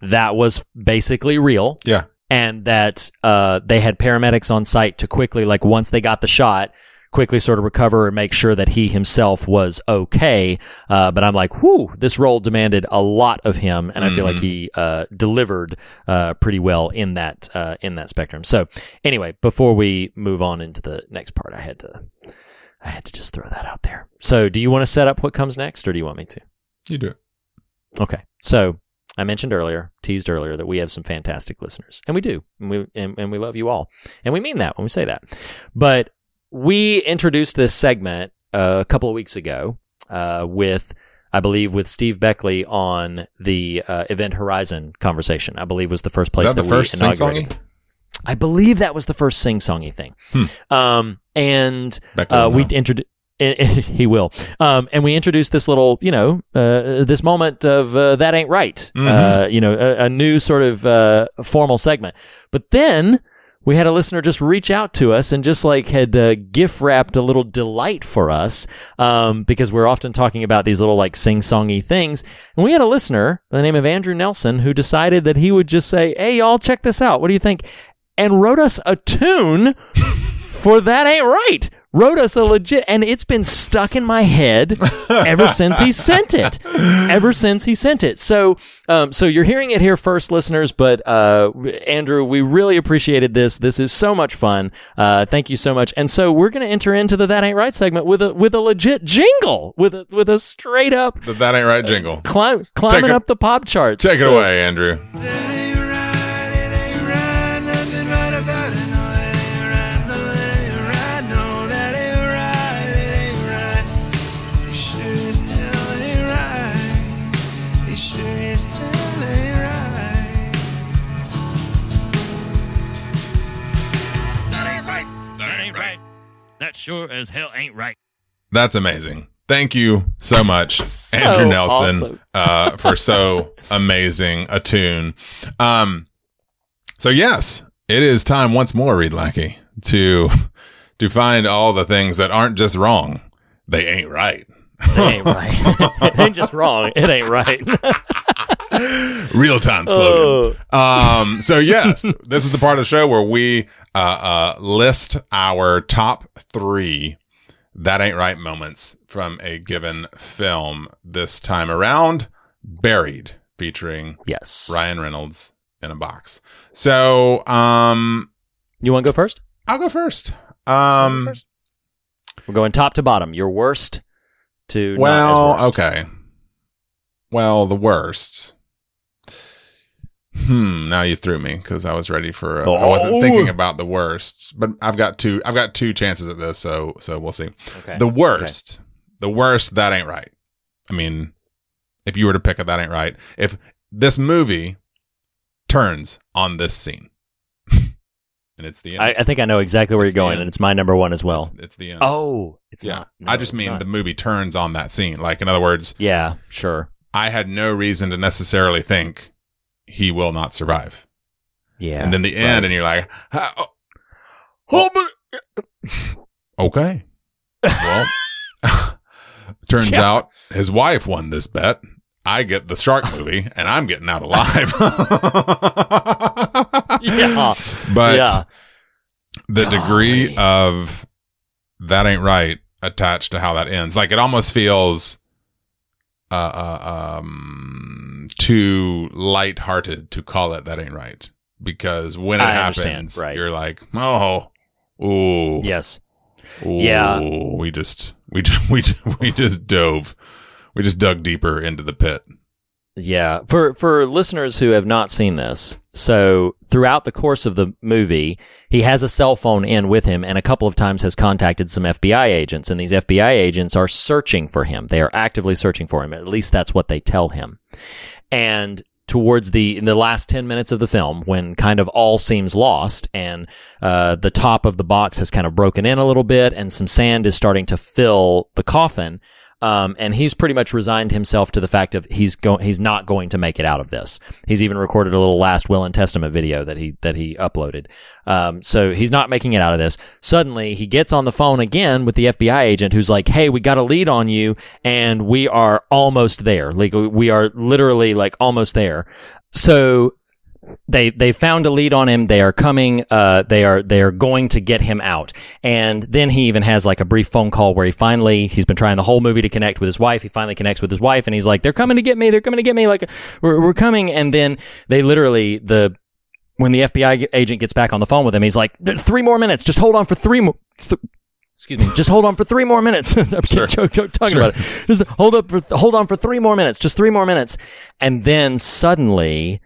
that was basically real Yeah. and that uh, they had paramedics on site to quickly, like once they got the shot, quickly sort of recover and make sure that he himself was okay. Uh, but I'm like, whew, this role demanded a lot of him, and I feel like he uh, delivered uh, pretty well in that uh, in that spectrum. So anyway, before we move on into the next part, I had to I had to just throw that out there. So do you want to set up what comes next, or do you want me to? You do it. Okay. So I mentioned earlier, teased earlier, that we have some fantastic listeners, and we do, and we and, and we love you all, and we mean that when we say that. But we introduced this segment uh, a couple of weeks ago uh, with, I believe, with Steve Beckley on the uh, Event Horizon conversation. I believe was the first place Is that the first we sing inaugurated. I believe that was the first sing songy thing. Um, and uh, we introduced. [laughs] he will. Um, and we introduced this little, you know, uh, this moment of uh, that ain't right. Uh, you know, a, a new sort of uh, formal segment. But then we had a listener just reach out to us and just like had uh, gift wrapped a little delight for us um, because we're often talking about these little like sing songy things. And we had a listener by the name of Andrew Nelson who decided that he would just say, "Hey, y'all, check this out. What do you think?" And wrote us a tune [laughs] for that ain't right. Wrote us a legit, and it's been stuck in my head ever [laughs] since he sent it. Ever since he sent it. So, um, so you're hearing it here first, listeners. But uh, Andrew, we really appreciated this. This is so much fun. Uh, thank you so much. And so we're going to enter into the that ain't right segment with a with a legit jingle, with a with a straight up The that ain't right jingle. climb, climbing it- up the pop charts. Take it away, Andrew. Sure as hell ain't right. That's amazing. Thank you so much, Andrew Nelson, awesome. uh, for so [laughs] amazing a tune. Um, so yes, it is time once more, Reed Lackey, to to find all the things that aren't just wrong; they ain't right. They ain't right. [laughs] [laughs] it ain't just wrong. It ain't right. Real time slogan. Um, so yes, this is the part of the show where we uh, uh, list our top three that ain't right moments from a given film. This time around, Buried, featuring yes. Ryan Reynolds in a box. So um, You want to go first? I'll go first. Um, We're going top to bottom. Your worst to well, worst. okay. Well, the worst. Hmm. Now you threw me because I was ready for. Uh, I wasn't Oh. thinking about the worst, but I've got two. I've got two chances at this, so so we'll see. Okay. The worst. The worst. That ain't right. I mean, if you were to pick a that ain't right, if this movie turns on this scene, [laughs] and it's the end. I, I think I know exactly where It's you're going, end. and it's my number one as well. it's, it's the end. Oh, it's yeah. not. No, I just mean not. the movie turns on that scene. Like in other words, Yeah, sure. I had no reason to necessarily think he will not survive. Yeah. and then the end, and you're like, "How- oh, oh, but- okay. Well, [laughs] turns Yeah. out his wife won this bet. I get the shark [laughs] movie, and I'm getting out alive. [laughs] yeah. but yeah. the oh, degree of that ain't right attached to how that ends. Like it almost feels uh, uh um too light-hearted to call it that ain't right because when it I happens right. you're like oh ooh Yes. ooh, Yeah. we just we just, [laughs] we just, we just dove we just dug deeper into the pit Yeah. For for listeners who have not seen this, so throughout the course of the movie, he has a cell phone in with him and a couple of times has contacted some FBI agents and these FBI agents are searching for him. They are actively searching for him. At least that's what they tell him. And towards the in the last 10 minutes of the film when kind of all seems lost and uh, the top of the box has kind of broken in a little bit and some sand is starting to fill the coffin Um, and he's pretty much resigned himself to the fact of he's going, he's not going to make it out of this. He's even recorded a little last will and testament video that he, that he uploaded. Um, so he's not making it out of this. Suddenly he gets on the phone again with the FBI agent who's like, Hey, we got a lead on you and we are almost there. Like we are literally like almost there. So they they found a lead on him. They are coming. Uh, they are they are going to get him out. And then he even has like a brief phone call where he finally he's been trying the whole movie to connect with his wife. He finally connects with his wife, and he's like, "They're coming to get me. They're coming to get me. Like we're we're coming." And then they literally the when the FBI agent gets back on the phone with him, he's like, three more minutes. Just hold on for three more. Th- excuse me. Just hold on for three more minutes. [laughs] I'm sure. joke, joke, talking sure. about it. Just hold up for, hold on for three more minutes. Just three more minutes. And then suddenly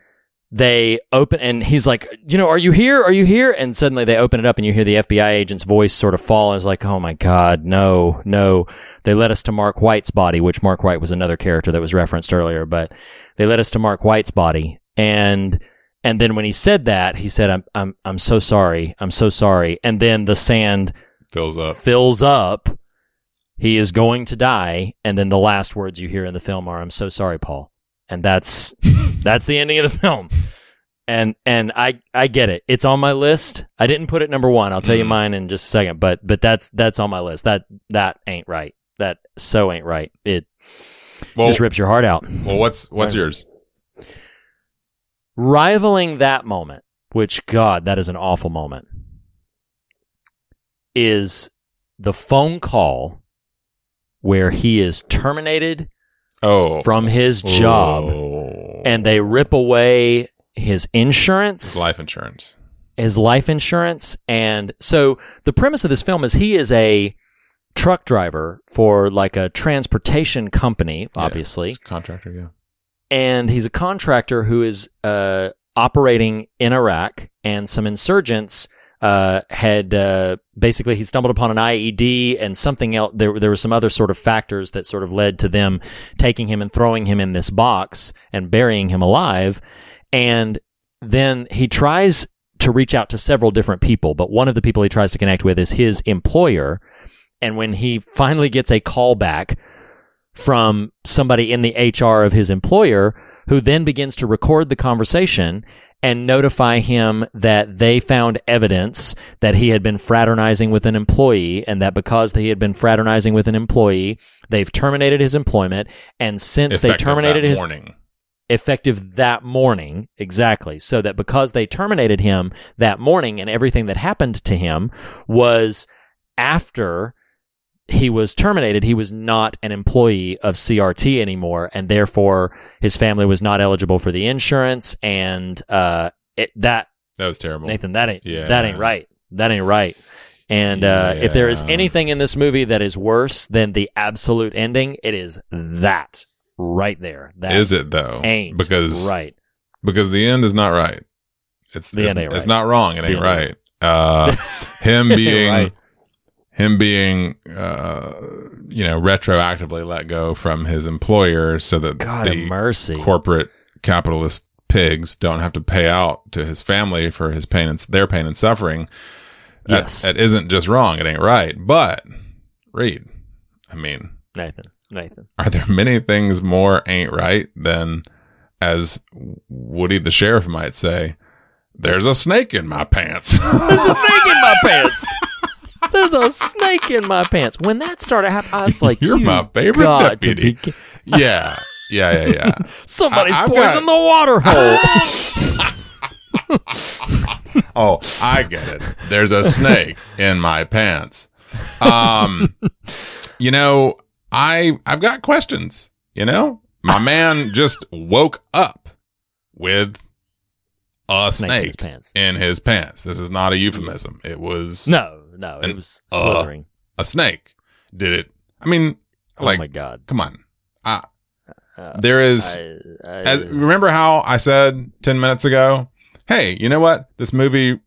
they open and he's like, you know, are you here? Are you here? And suddenly they open it up and you hear the FBI agent's voice sort of fall and it's like, oh my God, no, no. They led us to Mark White's body, which Mark White was another character that was referenced earlier, but they led us to Mark White's body. And, and then when he said that, he said, I'm, I'm, I'm so sorry. I'm so sorry. And then the sand fills up, fills up. He is going to die. And then the last words you hear in the film are, I'm so sorry, Paul and that's that's the ending of the [laughs] film. And and I I get it. It's on my list. I didn't put it number one. I'll tell mm. you mine in just a second. But but that's that's on my list. That that ain't right. That so ain't right. It well, just rips your heart out. Well, what's what's yours? Rivaling that moment, which God, that is an awful moment, is the phone call where he is terminated oh. from his job oh. and they rip away his insurance, life insurance, his life insurance. And so the premise of this film is he is a truck driver for like a transportation company, obviously. Yeah, contractor, yeah. And he's a contractor who is uh, operating in Iraq, and some insurgents uh, had uh, basically he stumbled upon an IED and something else. There, there were some other sort of factors that sort of led to them taking him and throwing him in this box and burying him alive. And then he tries to reach out to several different people, but one of the people he tries to connect with is his employer. And when he finally gets a call back from somebody in the HR of his employer, who then begins to record the conversation and notify him that they found evidence that he had been fraternizing with an employee and that because he had been fraternizing with an employee, they've terminated his employment. And since effective they terminated his morning. effective that morning, exactly, so that because they terminated him that morning and everything that happened to him was after he was terminated, he was not an employee of CRT anymore, and therefore his family was not eligible for the insurance. And uh, it, that that was terrible, Nathan. That ain't yeah. that ain't right. That ain't right. And uh, if there is anything in this movie that is worse than the absolute ending, it is that right there. That is it though? Ain't because right because the end is not right. It's the it's, end ain't it's right. not wrong. It ain't right. Uh, [laughs] him being Right. Him being uh, you know retroactively let go from his employer so that God the mercy. corporate capitalist pigs don't have to pay out to his family for his pain and their pain and suffering. That, Yes. that isn't just wrong. It ain't right. But Reed, I mean, Nathan. Nathan. are there many things more ain't right than, as Woody the sheriff might say, "There's a snake in my pants." There's a snake in my [laughs] pants. There's a snake in my pants. When that started happening, I was [laughs] like, You're "You my favorite deputy." be [laughs] yeah, yeah, yeah, yeah. [laughs] Somebody's I- poisoned got- the water hole. Oh, I get it. There's a snake in my pants. Um, you know, I I've got questions. You know, my man just woke up with a Snake in his in his pants. This is not a euphemism. It was no, no, it An- was uh, slithering. a snake. Did it? I mean, like, oh my god. come on. Uh, Uh, there is. I, I, As, [laughs] remember how I said 10 minutes ago, hey, you know what? This movie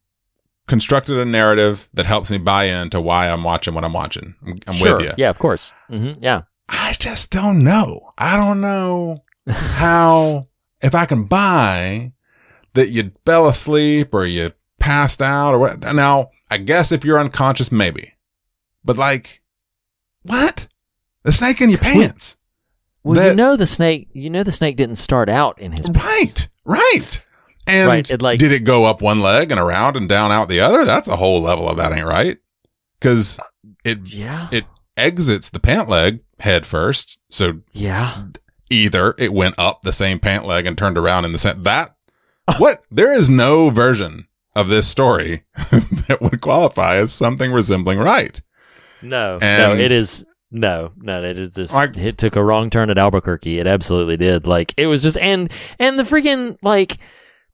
constructed a narrative that helps me buy into why I'm watching what I'm watching. I'm, I'm sure. with you. Yeah, of course. hmm Yeah. I just don't know. I don't know [laughs] how, if I can buy that you fell asleep or you passed out or what. Now, I guess if you're unconscious, maybe. But like, what? The snake in your pants. Well, you That- know the snake. You know the snake didn't start out in his Right, right. And Right, it like- did it go up one leg and around and down out the other? That's a whole level of that ain't right. Because it Yeah. it exits the pant leg head first. So Yeah. either it went up the same pant leg and turned around in the same that [laughs] what there is no version of this story [laughs] that would qualify as something resembling right. No, no, it is no, no. It is just Like- it took a wrong turn at Albuquerque. It absolutely did. Like it was just and and the freaking like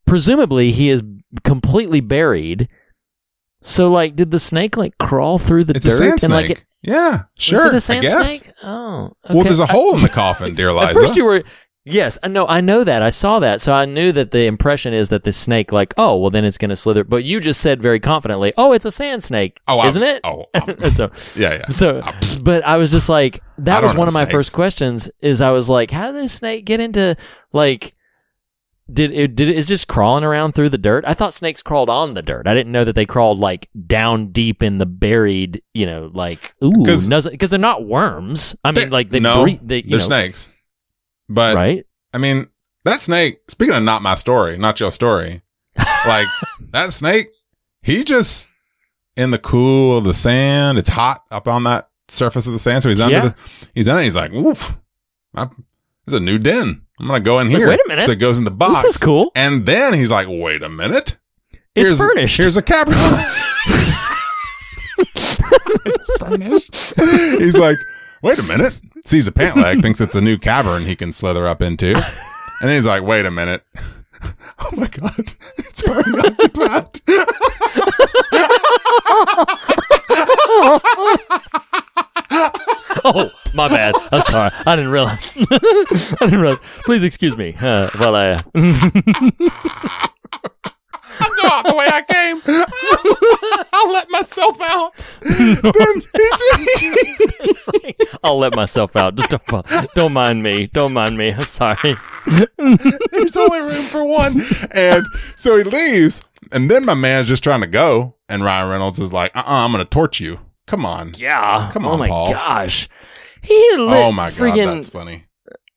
presumably he is completely buried. So like, did the snake like crawl through the It's a dirt sand and snake. like? It, yeah, was sure. it a sand I guess. snake? Oh, Well, there's a hole in the coffin, dear Liza. [laughs] At first, you were yes, I know, I know that, I saw that, so I knew that the impression is that the snake, like, oh, well, then it's going to slither. But you just said very confidently, oh, it's a sand snake, Oh, I'm- isn't it? oh, [laughs] I'm- so, [laughs] yeah, yeah. so, Uh, but I was just like, that was one of my first questions. Is I was like, how did this snake get into like? Did it did it is just crawling around through the dirt? I thought snakes crawled on the dirt. I didn't know that they crawled like down deep in the buried, you know, like ooh, because they're not worms. I mean, like they no, breathe, they, know, snakes. But right? I mean, that snake. Speaking of not my story, not your story. [laughs] Like that snake, he just in the cool of the sand. It's hot up on that surface of the sand, so he's under Yeah. the. He's under. He's like, oof, I, there's a new den. I'm gonna go in Like, here. wait a minute. So it goes in the box. This is cool. And then he's like, wait a minute. It's here's, furnished. Here's a cavern. [laughs] it's furnished. [laughs] He's like, wait a minute. Sees a pant leg, thinks it's a new cavern he can slither up into. And then he's like, wait a minute. [laughs] Oh my God. It's burning up the bat. [laughs] Oh, my bad. I'm sorry. I didn't realize. [laughs] I didn't realize. Please excuse me uh, while I. Uh, I'll go out the way I came. I'll let myself out. [laughs] Then he's, [laughs] I'll let myself out. Just don't, don't mind me. Don't mind me. I'm sorry. There's only room for one. And so he leaves. And then my man's just trying to go. And Ryan Reynolds is like, uh uh-uh, I'm going to torch you. Come on. Yeah. Come Oh on, my Paul. gosh. He lit Oh my God. That's funny.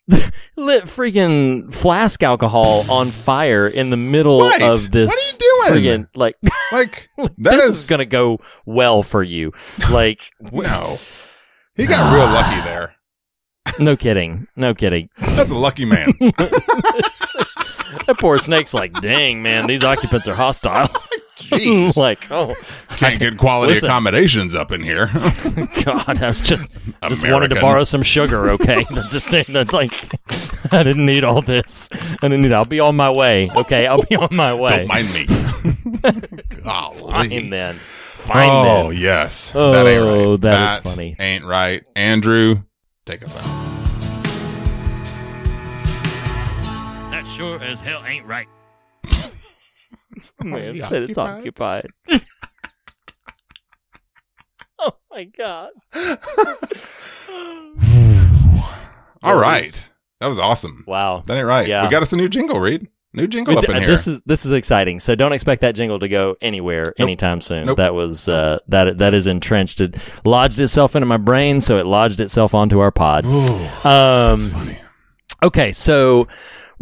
[laughs] lit freaking flask alcohol on fire in the middle Right. of this. What are you doing? Like [laughs] Like, that this is, is gonna go well for you. Like [laughs] no. He got [sighs] real lucky there. no kidding. No kidding. That's a lucky man. That poor snake's like, dang man, these occupants are hostile. Jeez. [laughs] like, oh Can't get quality Listen. accommodations up in here. [laughs] God, I was just [laughs] just wanted to borrow some sugar, okay? just like I didn't need all this. I didn't need I'll be on my way. Okay, I'll be on my way. Don't mind me. Golly. Fine then. Fine oh, then. yes. that ain't Oh, right. that is funny. Ain't right. Andrew, take us out. That sure as hell ain't right. Man [laughs] said it's occupied. [laughs] oh my god. [laughs] All right. That right. is- That was awesome. Wow. That ain't right. Yeah. We got us a new jingle, Reed. New jingle up in here. This is this is exciting. So don't expect that jingle to go anywhere anytime soon. Nope. That was uh, that that is entrenched. It lodged itself into my brain, so it lodged itself onto our pod. um, Okay, so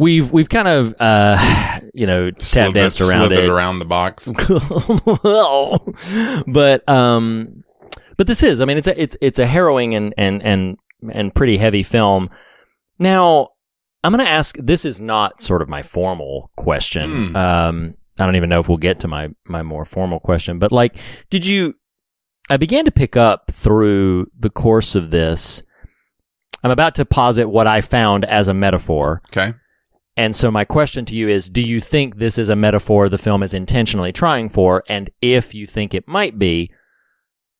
we've we've kind of uh, [sighs] you know tap danced around it. around the box. [laughs] but um, but this is. I mean, it's a it's it's a harrowing and and and and pretty heavy film. Now, I'm going to ask. This is not sort of my formal question. Hmm. Um, I don't even know if we'll get to my my more formal question. But like, did you? I began to pick up through the course of this. I'm about to posit what I found as a metaphor. Okay. And so my question to you is do you think this is a metaphor the film is intentionally trying for and if you think it might be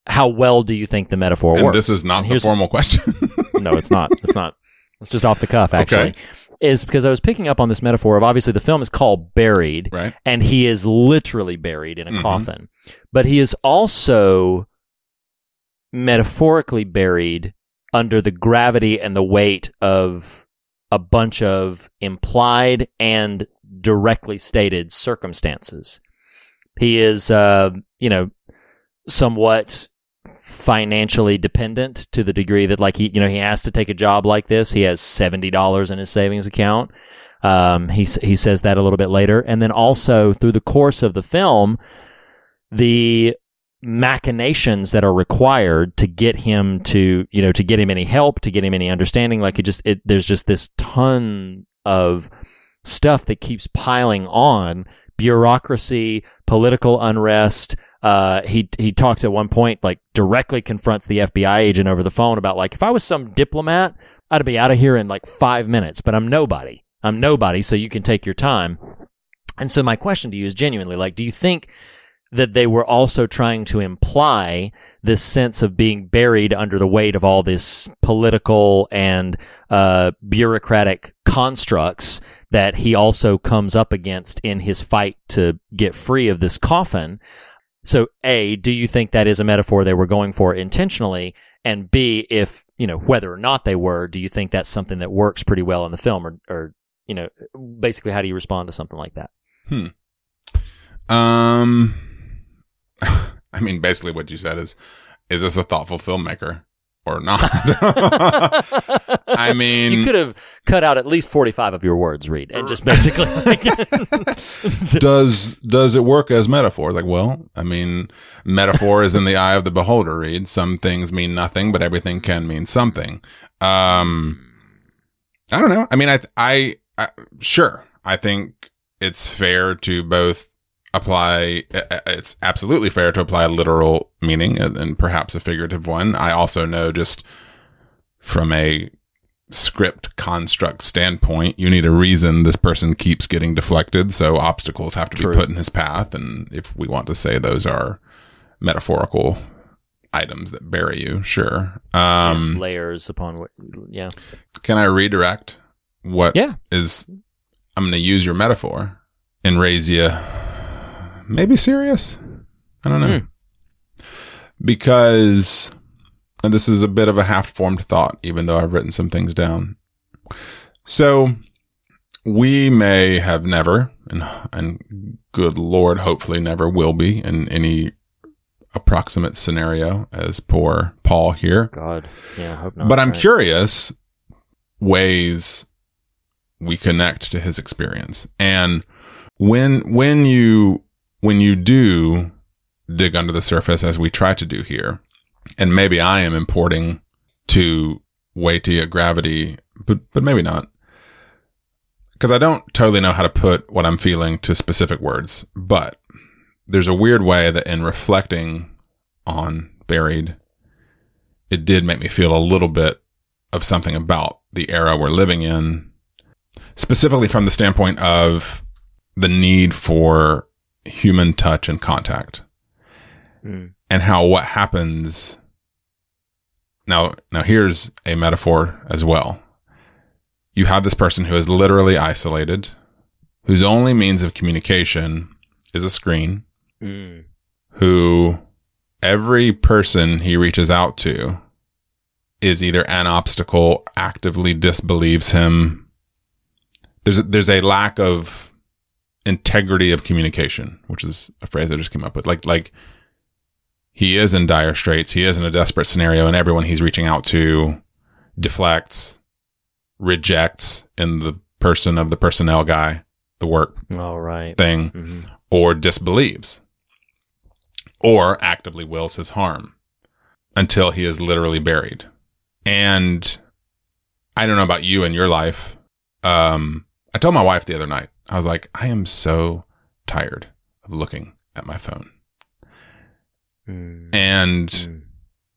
how well do you think the metaphor And works? this is not the formal question. [laughs] No, it's not. It's not. It's just off the cuff actually. Okay. Is because I was picking up on this metaphor of obviously the film is called Buried right. and he is literally buried in a Mhm. coffin. But he is also metaphorically buried under the gravity and the weight of a bunch of implied and directly stated circumstances. He is, uh, you know, somewhat financially dependent to the degree that like he you know he has to take a job like this. He has $70 in his savings account. Um, he, he says that a little bit later. And then also through the course of the film the machinations that are required to get him to you know to get him any help to get him any understanding. Like it just it there's just this ton of stuff that keeps piling on. Bureaucracy political unrest. Uh, he he talks at one point like directly confronts the FBI agent over the phone about like if I was some diplomat I'd be out of here in like five minutes but I'm nobody. I'm nobody so you can take your time. And so my question to you is genuinely like do you think that they were also trying to imply this sense of being buried under the weight of all this political and uh, bureaucratic constructs that he also comes up against in his fight to get free of this coffin. So, A, do you think that is a metaphor they were going for intentionally? And B, if, you know, whether or not they were, do you think that's something that works pretty well in the film? Or, or you know, basically, how do you respond to something like that? Hmm. Um, [laughs] I mean, basically, what you said is, is this a thoughtful filmmaker or not? I [laughs] mean, you could have cut out at least 45 of your words, Reed, and just basically [laughs] like, does does it work as metaphor? Like, well, I mean, metaphor is in the eye of the beholder. Reed. Some things mean nothing, but everything can mean something. Um, I don't know. I mean, I, I, I sure. I think it's fair to both apply. uh, It's absolutely fair to apply a literal meaning and, and perhaps a figurative one. I also know just from a script construct standpoint, you need a reason this person keeps getting deflected. So obstacles have to True. be put in his path. And if we want to say those are metaphorical items that bury you, sure. Um, layers upon what, yeah. can I redirect what Yeah. is I'm going to use your metaphor and raise you maybe serious? I don't know. Hmm. Because and this is a bit of a half-formed thought even though I've written some things down. So we may have never and and good lord hopefully never will be in any approximate scenario as poor Paul here. God. Yeah, I hope not. But I'm Right. curious ways we connect to his experience. And when when you when you do dig under the surface as we try to do here, and maybe I am importing to weighty a gravity, but but maybe not. Because I don't totally know how to put what I'm feeling to specific words, but there's a weird way that in reflecting on buried it did make me feel a little bit of something about the era we're living in, specifically from the standpoint of the need for human touch and contact Mm. and how what happens now now here's a metaphor as well you have this person who is literally isolated whose only means of communication is a screen Mm. who every person he reaches out to is either an obstacle, actively disbelieves him. There's a, there's a lack of integrity of communication, which is a phrase I just came up with. Like like he is in dire straits, he is in a desperate scenario, and everyone he's reaching out to deflects, rejects in the person of the personnel guy, the work All right. thing, Mhm. or disbelieves, or actively wills his harm until he is literally buried. And I don't know about you and your life. Um, I told my wife the other night, I was like, I am so tired of looking at my phone. Mm. And Mm.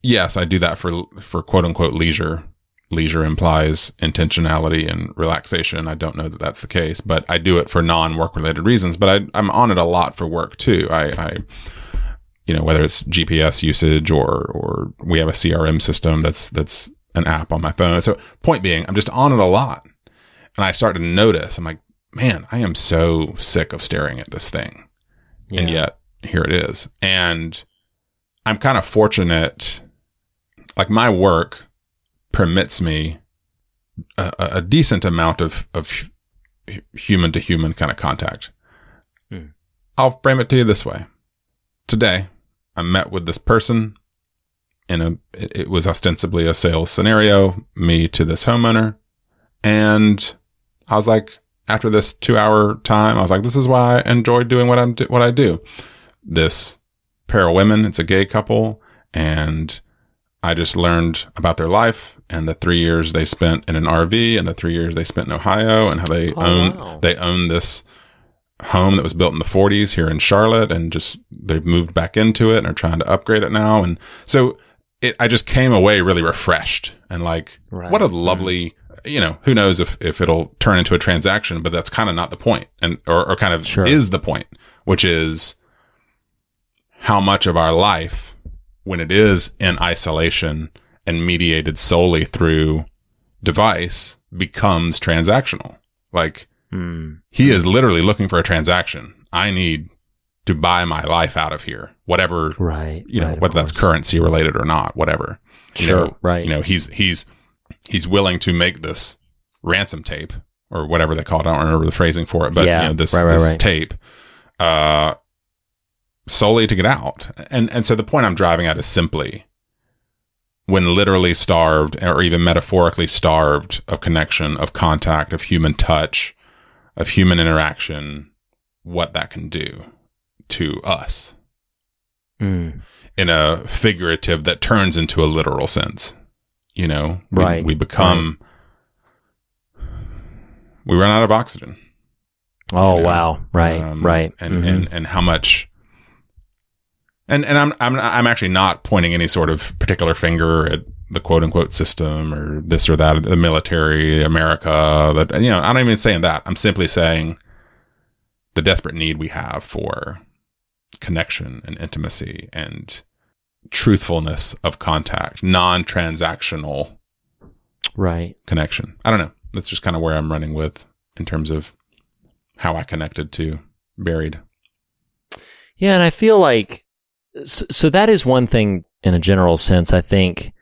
yes, I do that for for quote unquote leisure. Leisure implies intentionality and relaxation. I don't know that that's the case, but I do it for non work related reasons. But I, I'm on it a lot for work too. I, I, you know, whether it's GPS usage or or we have a CRM system that's that's an app on my phone. So point being, I'm just on it a lot, and I start to notice. I'm like, man, I am so sick of staring at this thing and yet here it is. And I'm kind of fortunate. Like my work permits me a, a decent amount of of human to human kind of contact. Hmm. I'll frame it to you this way. Today, I met with this person in a, it was ostensibly a sales scenario, me to this homeowner. And I was like, after this two hour time, I was like, this is why I enjoy doing what I'm, do- what I do. This pair of women, it's a gay couple and I just learned about their life and the three years they spent in an RV and the three years they spent in Ohio and how they Oh, own, wow. they own this home that was built in the 40s here in Charlotte and just they've moved back into it and are trying to upgrade it now. And so it, I just came away really refreshed and like, Right. what a lovely, you know, who knows if, if it'll turn into a transaction, but that's kind of not the point and, or, or kind of Sure. is the point, which is how much of our life when it is in isolation and mediated solely through device becomes transactional. Like, Hmm. he is literally looking for a transaction. I need to buy my life out of here, whatever, Right. you know, right, whether that's currency related or not, whatever. You Sure, know, right. You know, he's, he's, he's willing to make this ransom tape or whatever they call it. I don't remember the phrasing for it, but Yeah, you know, this, right, right, this right. tape, uh, solely to get out. And, and so the point I'm driving at is simply when literally starved or even metaphorically starved of connection, of contact, of human touch, of human interaction, what that can do to us Mm. in a figurative that turns into a literal sense. You know, we, Right, we become, we run out of oxygen. Oh you know? wow! Right, Um, right. and Mhm. and and how much and and I'm I'm I'm actually not pointing any sort of particular finger at the quote unquote system or this or that the military America that you know I'm not even saying that I'm simply saying the desperate need we have for connection and intimacy and truthfulness of contact non-transactional right. connection I don't know that's just kind of where I'm running with in terms of how I connected to buried Yeah, and I feel like so, so that is one thing in a general sense. I think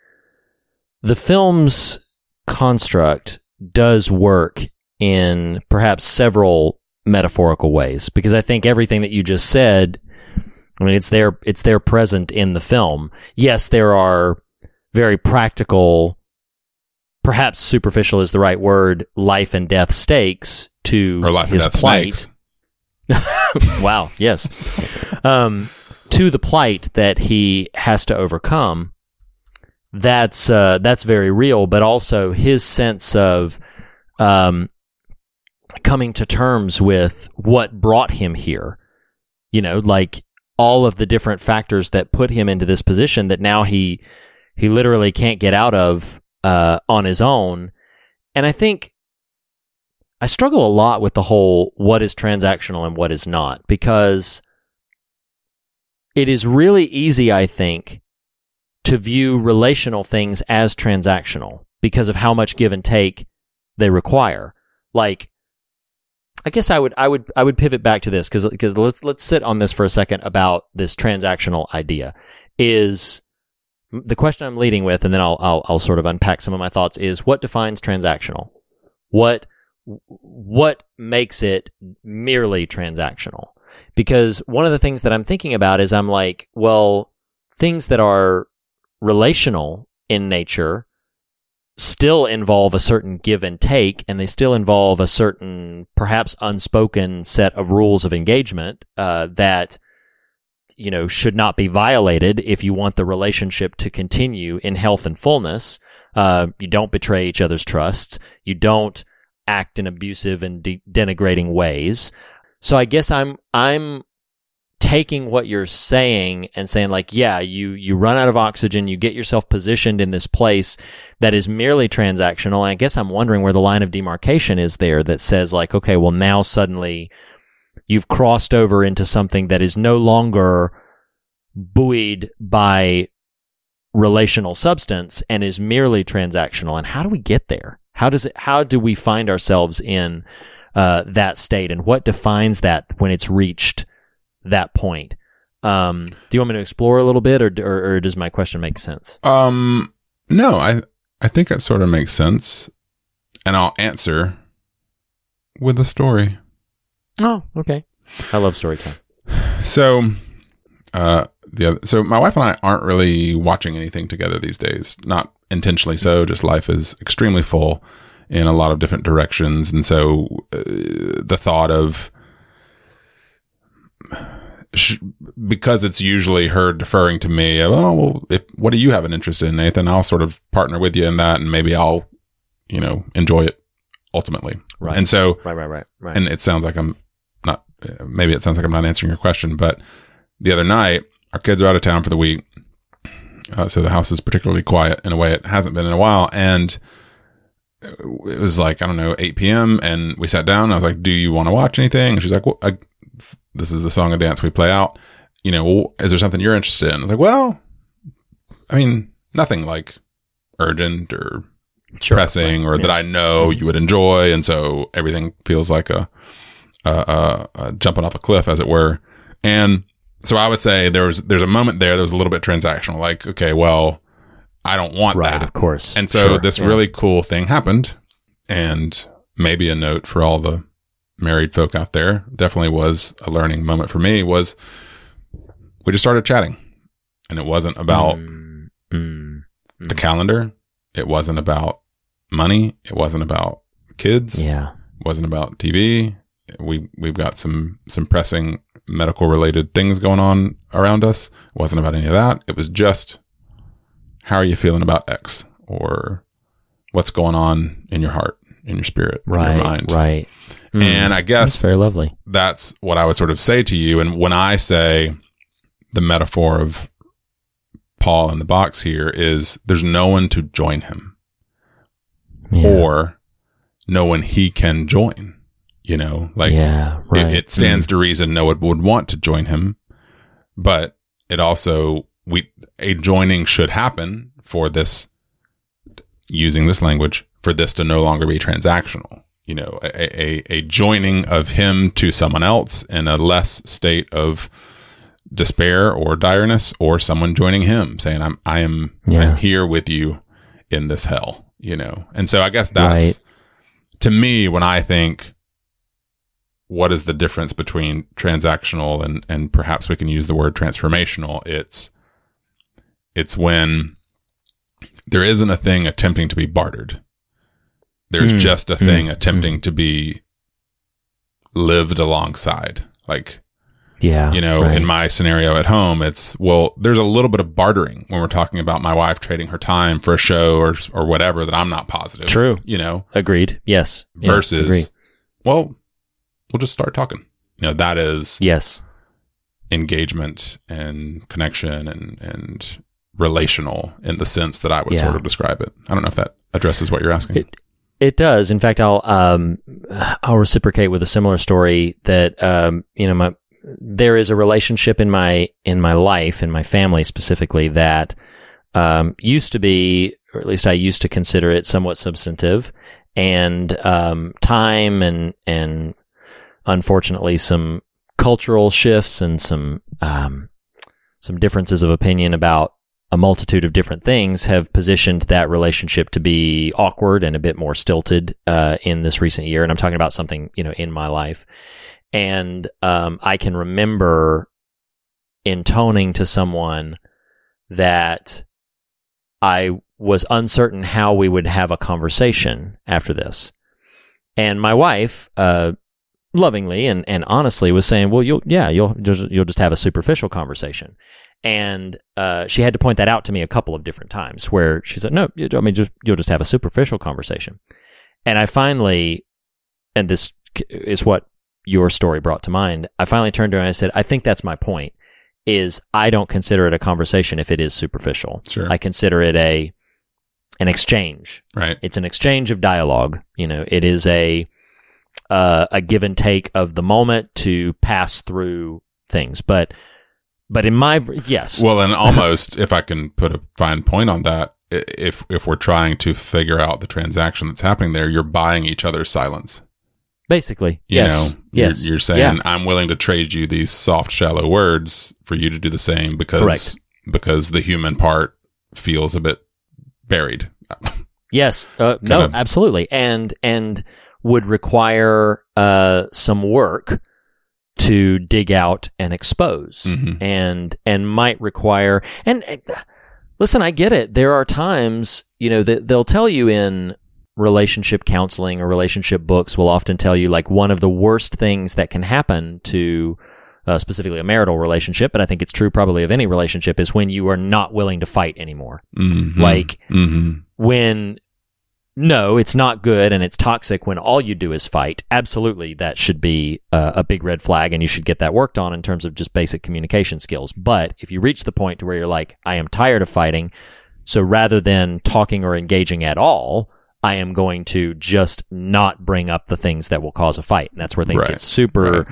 the film's construct does work in perhaps several metaphorical ways because I think everything that you just said, I mean, it's there, it's there present in the film. Yes, there are very practical, perhaps superficial is the right word, life and death stakes to or life and his death plight [laughs] [laughs] wow, yes. Um, to the plight that he has to overcome, that's uh, that's very real. But also his sense of um, coming to terms with what brought him here. You know, like all of the different factors that put him into this position that now he he literally can't get out of uh, on his own. And I think I struggle a lot with the whole what is transactional and what is not because it is really easy, I think, to view relational things as transactional because of how much give and take they require. Like, I guess I would I would I would pivot back to this because because let's let's sit on this for a second about this transactional idea. Is the question I'm leading with, and then I'll I'll, I'll sort of unpack some of my thoughts. Is what defines transactional? What what makes it merely transactional? Because one of the things that I'm thinking about is I'm like, well, things that are relational in nature still involve a certain give and take, and they still involve a certain, perhaps unspoken set of rules of engagement uh, that you know should not be violated if you want the relationship to continue in health and fullness. Uh, you don't betray each other's trusts. You don't act in abusive and de- denigrating ways. So I guess I'm I'm taking what you're saying and saying like yeah you you run out of oxygen you get yourself positioned in this place that is merely transactional. And i guess i'm wondering where the line of demarcation is there that says like okay well now suddenly you've crossed over into something that is no longer buoyed by relational substance and is merely transactional. And how do we get there? How does it how do we find ourselves in uh, that state? And what defines that when it's reached that point um, do you want me to explore a little bit or, or, or does my question make sense Um, no, I I think that sort of makes sense, and I'll answer with a story. oh okay i love story time So, Uh, the other, so my wife and I aren't really watching anything together these days. Not intentionally so. Just life is extremely full in a lot of different directions, and so uh, the thought of because it's usually her deferring to me. Oh, well, if, what do you have an interest in, Nathan? I'll sort of partner with you in that, and maybe I'll, you know, enjoy it ultimately. Right. And so, Right, right, right, right. and it sounds like I'm not. uh, Maybe it sounds like I'm not answering your question, but the other night, our kids are out of town for the week, uh, so the house is particularly quiet in a way it hasn't been in a while, and it was like I don't know 8 p.m. and we sat down. And I was like, "Do you want to watch anything?" And she's like, well, I, "This is the song and dance we play out." You know, is there something you're interested in? I was like, "Well, I mean, nothing like urgent or Sure, pressing or that I know mm-hmm. you would enjoy, and so everything feels like a, a, a, a jumping off a cliff, as it were. And so I would say there was there's a moment there that was a little bit transactional, like okay, well, I don't want Right, that, of course. And so Sure, this yeah. really cool thing happened, and maybe a note for all the married folk out there. Definitely was a learning moment for me. Was we just started chatting, and it wasn't about Mm, mm, the calendar. It wasn't about money. It wasn't about kids. yeah. It wasn't about TV. We we've got some some pressing medical related things going on around us. It wasn't about any of that. It was just how are you feeling about X or what's going on in your heart, in your spirit, in your mind. right. Mm, And I that's guess very lovely. that's what I would sort of say to you. And when I say the metaphor of Paul in the box here is there's no one to join him Yeah. or no one he can join. You know, like yeah, it- right. it, stands to reason no one would want to join him, but it also we a joining should happen for this using this language for this to no longer be transactional. You know, a, a, a joining of him to someone else in a less state of despair or direness, or someone joining him saying, "I'm I am Yeah. I'm here with you in this hell." You know, and so I guess that's Right. to me when I think what is the difference between transactional and and perhaps we can use the word transformational it's it's when there isn't a thing attempting to be bartered there's Mm, just a mm, thing attempting to be lived alongside like yeah. you know right. in my scenario at home it's well there's a little bit of bartering when we're talking about my wife trading her time for a show or or whatever that I'm not positive True. you know Agreed. Yes. Yeah, versus agree. well we'll just start talking you know that is Yes. engagement and connection and and relational in the sense that I would Yeah. sort of describe it. I don't know if that addresses what you're asking. It- It does. In fact, I'll um, I'll reciprocate with a similar story that um, you know my there is a relationship in my in my life in my family specifically that um, used to be, or at least I used to consider it somewhat substantive, and um, time and and unfortunately some cultural shifts and some um, some differences of opinion about a multitude of different things have positioned that relationship to be awkward and a bit more stilted uh, in this recent year. And I'm talking about something you know in my life, and um, I can remember intoning to someone that I was uncertain how we would have a conversation after this, and my wife. Uh, lovingly and, and honestly was saying, well, you'll, yeah, you'll just, you'll just have a superficial conversation. And uh, she had to point that out to me a couple of different times where she said, no, you- I mean, just, you'll just have a superficial conversation. And I finally, and this is what your story brought to mind, I finally turned to her and I said, I think that's my point is I don't consider it a conversation if it is superficial. Sure. I consider it a, an exchange. right. It's an exchange of dialogue. You know, it is a uh, a give and take of the moment to pass through things. But but in my yes, Well, and almost if I can put a fine point on that, if if we're trying to figure out the transaction that's happening there, you're buying each other's silence. basically You yes, know, yes, you're, you're saying Yeah. I'm willing to trade you these soft, shallow words for you to do the same because Correct. because the human part feels a bit buried. Yes, uh, no, absolutely, and and would require uh, some work to dig out and expose Mhm. and and might require and listen i get it there are times you know that they'll tell you in relationship counseling or relationship books will often tell you like one of the worst things that can happen to uh, specifically a marital relationship but i think it's true probably of any relationship is when you are not willing to fight anymore Mhm. like Mhm. when no, it's not good and it's toxic when all you do is fight. Absolutely, that should be uh, a big red flag, and you should get that worked on in terms of just basic communication skills. But if you reach the point to where you're like, I am tired of fighting, so rather than talking or engaging at all, I am going to just not bring up the things that will cause a fight, and that's where things Right. get super. Right.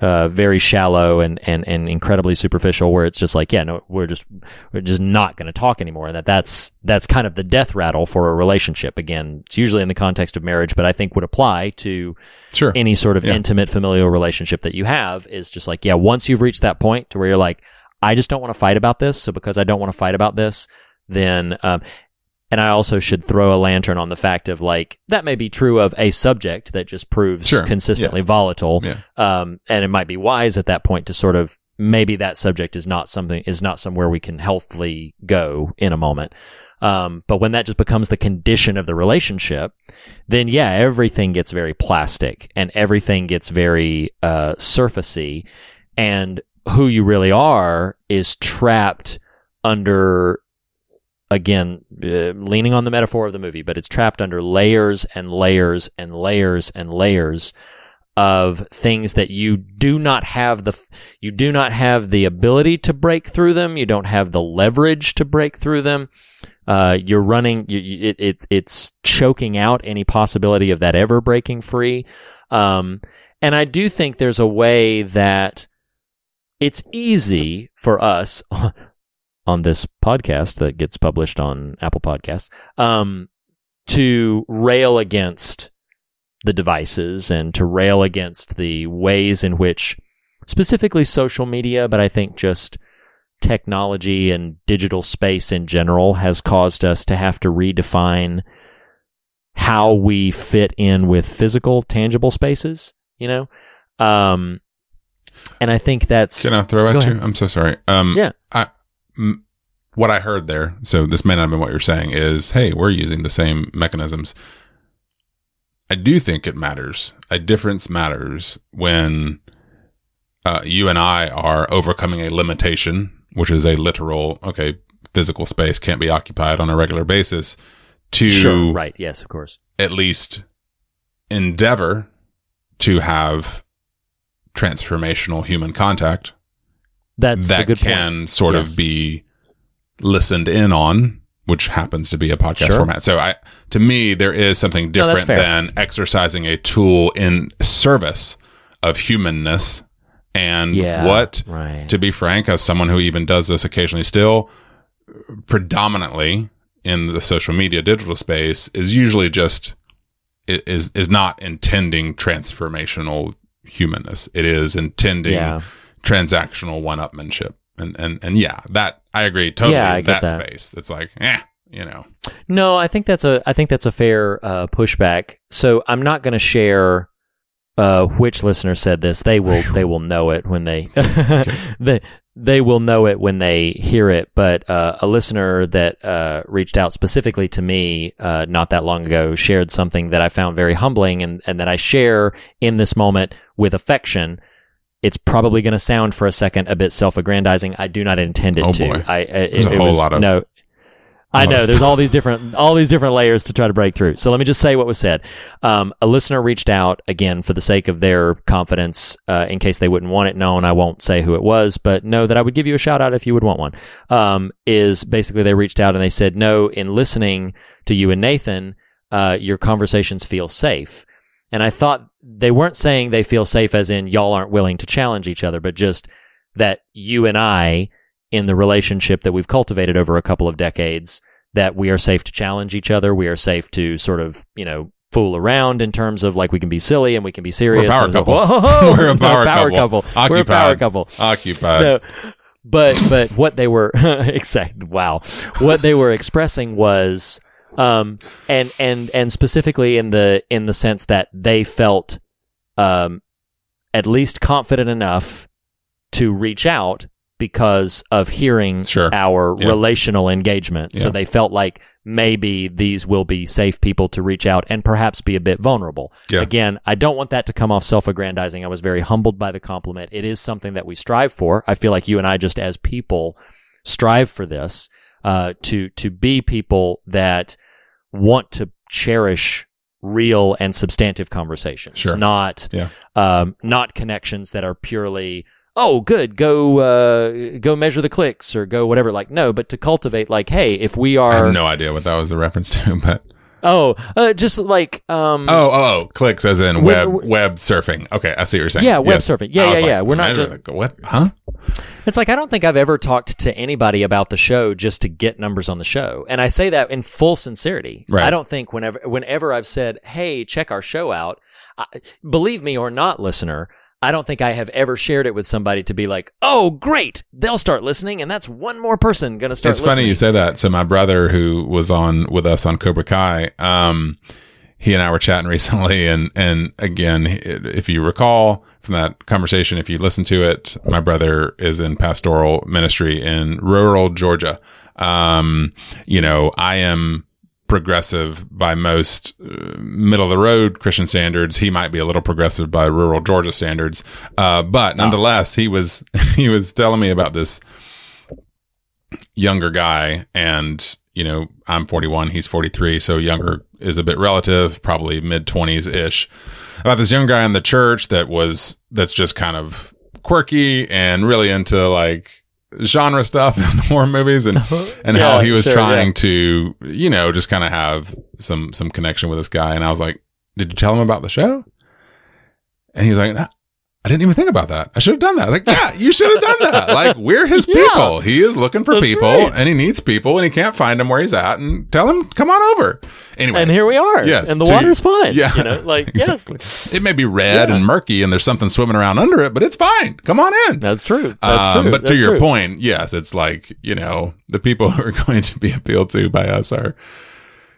Uh, very shallow and, and, and incredibly superficial where it's just like yeah no we're just we're just not going to talk anymore and that that's that's kind of the death rattle for a relationship again it's usually in the context of marriage but i think would apply to Sure. any sort of Yeah. intimate familial relationship that you have is just like yeah once you've reached that point to where you're like i just don't want to fight about this so because i don't want to fight about this then um, and i also should throw a lantern on the fact of like that may be true of a subject that just proves Sure. consistently volatile Yeah. um, and it might be wise at that point to sort of maybe that subject is not something is not somewhere we can healthily go in a moment. Um, but when that just becomes the condition of the relationship, then yeah, everything gets very plastic and everything gets very uh, surfacey, and who you really are is trapped under again, uh, leaning on the metaphor of the movie, but it's trapped under layers and layers and layers and layers of things that you do not have the you do not have the ability to break through them. You don't have the leverage to break through them. Uh, you're running. You, you- it, it it's choking out any possibility of that ever breaking free. Um, and I do think there's a way that it's easy for us on this podcast that gets published on Apple Podcasts um, to rail against the devices and to rail against the ways in which, specifically social media, but I think just technology and digital space in general has caused us to have to redefine how we fit in with physical, tangible spaces, you know? Um, and I think that's. Can I throw at you? I'm so sorry. Um, Yeah. I, m- what I heard there, so this may not have been what you're saying, is hey, we're using the same mechanisms. I do think it matters. A difference matters when uh, you and I are overcoming a limitation, which is a literal, okay, physical space can't be occupied on a regular basis, to Sure, right. Yes, of course. at least endeavor to have transformational human contact That's a that good can point. sort Yes. of be listened in on, which happens to be a podcast Sure. format. So I, to me, there is something different fair. than exercising a tool in service of humanness. And Yeah, what, right. to be frank, as someone who even does this occasionally still, predominantly in the social media digital space is usually just is is not intending transformational humanness. It is intending Yeah. Transactional one-upmanship. And and and yeah, that I agree totally. Yeah, I that, that. space. It's like, eh, you know. No, I think that's a I think that's a fair uh, pushback. So I'm not going to share uh, which listener said this. They will they will know it when they [laughs] [laughs] they they will know it when they hear it. But uh, a listener that uh, reached out specifically to me uh, not that long ago shared something that I found very humbling and and that I share in this moment with affection. It's probably going to sound for a second a bit self-aggrandizing. I do not intend it Oh, to. boy. I, I it, There's a it whole was, lot of- no. I know there's all these different all these different layers to try to break through. So let me just say what was said. Um, a listener reached out again for the sake of their confidence, uh, in case they wouldn't want it known. I won't say who it was, but know that I would give you a shout out if you would want one. Um, is basically they reached out and they said, no, in listening to you and Nathan, uh, your conversations feel safe. And I thought they weren't saying they feel safe as in y'all aren't willing to challenge each other, but just that you and I, in the relationship that we've cultivated over a couple of decades, that we are safe to challenge each other. We are safe to sort of, you know, fool around in terms of like we can be silly and we can be serious. [laughs] [laughs] We're a power couple. Whoa, We're a power couple. We're a power couple. Occupied. No, but but what they were [laughs] exact wow, what they were expressing was um and and and specifically in the in the sense that they felt um at least confident enough to reach out because of hearing Sure. our Yeah. relational engagement. So they felt like maybe these will be safe people to reach out and perhaps be a bit vulnerable. Yeah. Again, I don't want that to come off self aggrandizing. I was very humbled by the compliment. It is something that we strive for. I feel like you and I, just as people, strive for this uh, to to be people that want to cherish real and substantive conversations, Sure. not Yeah. um, not connections that are purely oh good go uh, go measure the clicks or go whatever like no but to cultivate like hey if we are I have no idea what that was a reference to, [laughs] but oh uh, just like um oh, oh, oh, clicks as in web we're- web surfing. Okay, I see what you're saying. Yeah, web Yes. surfing. Yeah, yeah, like, yeah. We're not just- the- what? Huh? It's like I don't think I've ever talked to anybody about the show just to get numbers on the show. And I say that in full sincerity. Right. I don't think whenever whenever I've said, "Hey, check our show out," I, believe me or not, listener, I don't think I have ever shared it with somebody to be like, "Oh, great, they'll start listening, and that's one more person going to start." it's funny you say that. So my brother, who was on with us on Cobra Kai, um, he and I were chatting [laughs] recently, and and again, if you recall from that conversation, if you listen to it, my brother is in pastoral ministry in rural Georgia. Um, you know, I am progressive by most uh, middle of the road Christian standards. He might be a little progressive by rural Georgia standards, uh, but nonetheless, he was [laughs] he was telling me about this younger guy and you know i'm 41 he's 43 so younger is a bit relative probably mid 20s ish about this young guy in the church that was that's just kind of quirky and really into like genre stuff and horror movies and [laughs] and how he was sure, trying yeah. to you know just kind of have some some connection with this guy and i was like did you tell him about the show and he was like "Nah, I didn't even think about that. I should have done that. Like, yeah, you should have done that. [laughs] Like, we're his Yeah. people. He is looking for people right. and he needs people and he can't find them where he's at and tell him, come on over. Anyway. and here we are. Yes, and the water's fine. Yeah. you know, like [laughs] yes, It may be red Yeah. and murky and there's something swimming around under it, but it's fine. Come on in. that's true. That's Um, true. but to your true. point, yes, it's like, you know, the people [laughs] who are going to be appealed to by us are,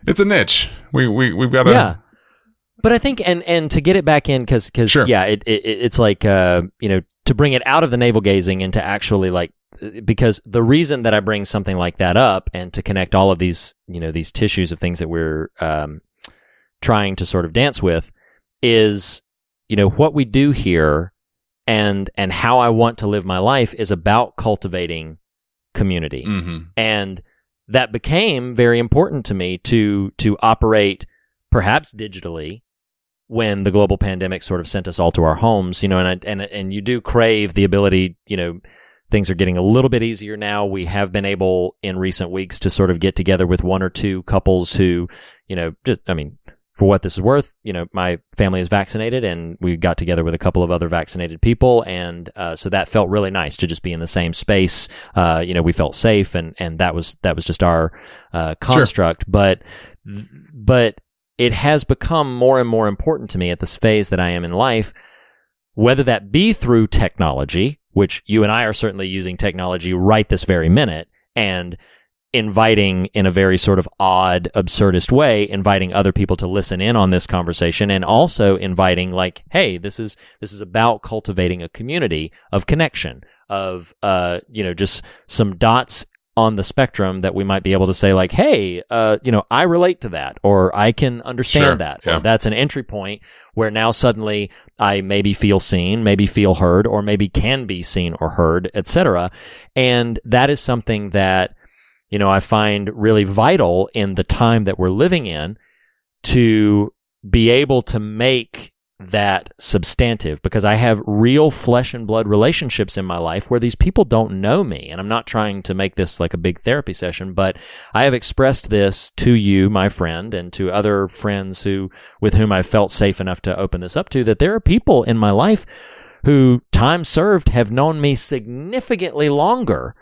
it's a niche. We, we, we've got to, yeah but i think and and to get it back in because because Sure. yeah it, it it's like uh you know to bring it out of the navel gazing and to actually like because the reason that i bring something like that up and to connect all of these you know these tissues of things that we're um trying to sort of dance with is you know what we do here and and how i want to live my life is about cultivating community hmm and that became very important to me to to operate perhaps digitally when the global pandemic sort of sent us all to our homes you know and I, and and you do crave the ability you know things are getting a little bit easier now we have been able in recent weeks to sort of get together with one or two couples who you know just i mean for what this is worth, you know, my family is vaccinated, and we got together with a couple of other vaccinated people, and uh, so that felt really nice to just be in the same space. Uh, you know, we felt safe, and and that was that was just our uh, construct. But but it has become more and more important to me at this phase that I am in life, whether that be through technology, which you and I are certainly using technology right this very minute, and inviting in a very sort of odd, absurdist way, inviting other people to listen in on this conversation and also inviting like, hey, this is this is about cultivating a community of connection, of uh, you know, just some dots on the spectrum that we might be able to say like, hey, uh, you know, I relate to that or I can understand Sure, that. yeah. That's an entry point where now suddenly I maybe feel seen, maybe feel heard, or maybe can be seen or heard, etc. And that is something that you know, I find really vital in the time that we're living in to be able to make that substantive because I have real flesh and blood relationships in my life where these people don't know me. And I'm not trying to make this like a big therapy session, but I have expressed this to you, my friend, and to other friends who, with whom I felt safe enough to open this up to, that there are people in my life who time served have known me significantly longer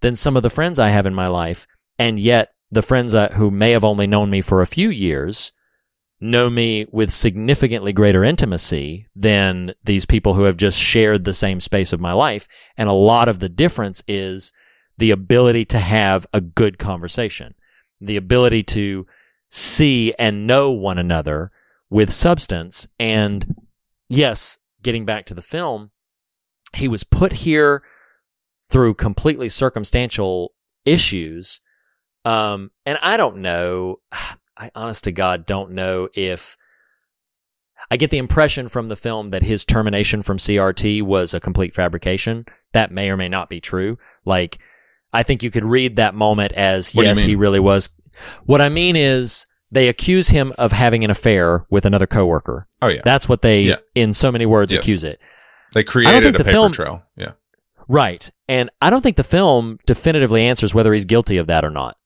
than some of the friends I have in my life. And yet, the friends uh, who may have only known me for a few years know me with significantly greater intimacy than these people who have just shared the same space of my life. And a lot of the difference is the ability to have a good conversation, the ability to see and know one another with substance. And yes, getting back to the film, he was put here through completely circumstantial issues. Um, and I don't know. I honest to God don't know if I get the impression from the film that his termination from CRT was a complete fabrication. That may or may not be true. Like, I think you could read that moment as What yes, he really was. What I mean is they accuse him of having an affair with another coworker. Oh yeah, That's what they, Yeah. in so many words, Yes. accuse it. they created a the paper film- trail. Yeah, Right. And I don't think the film definitively answers whether he's guilty of that or not.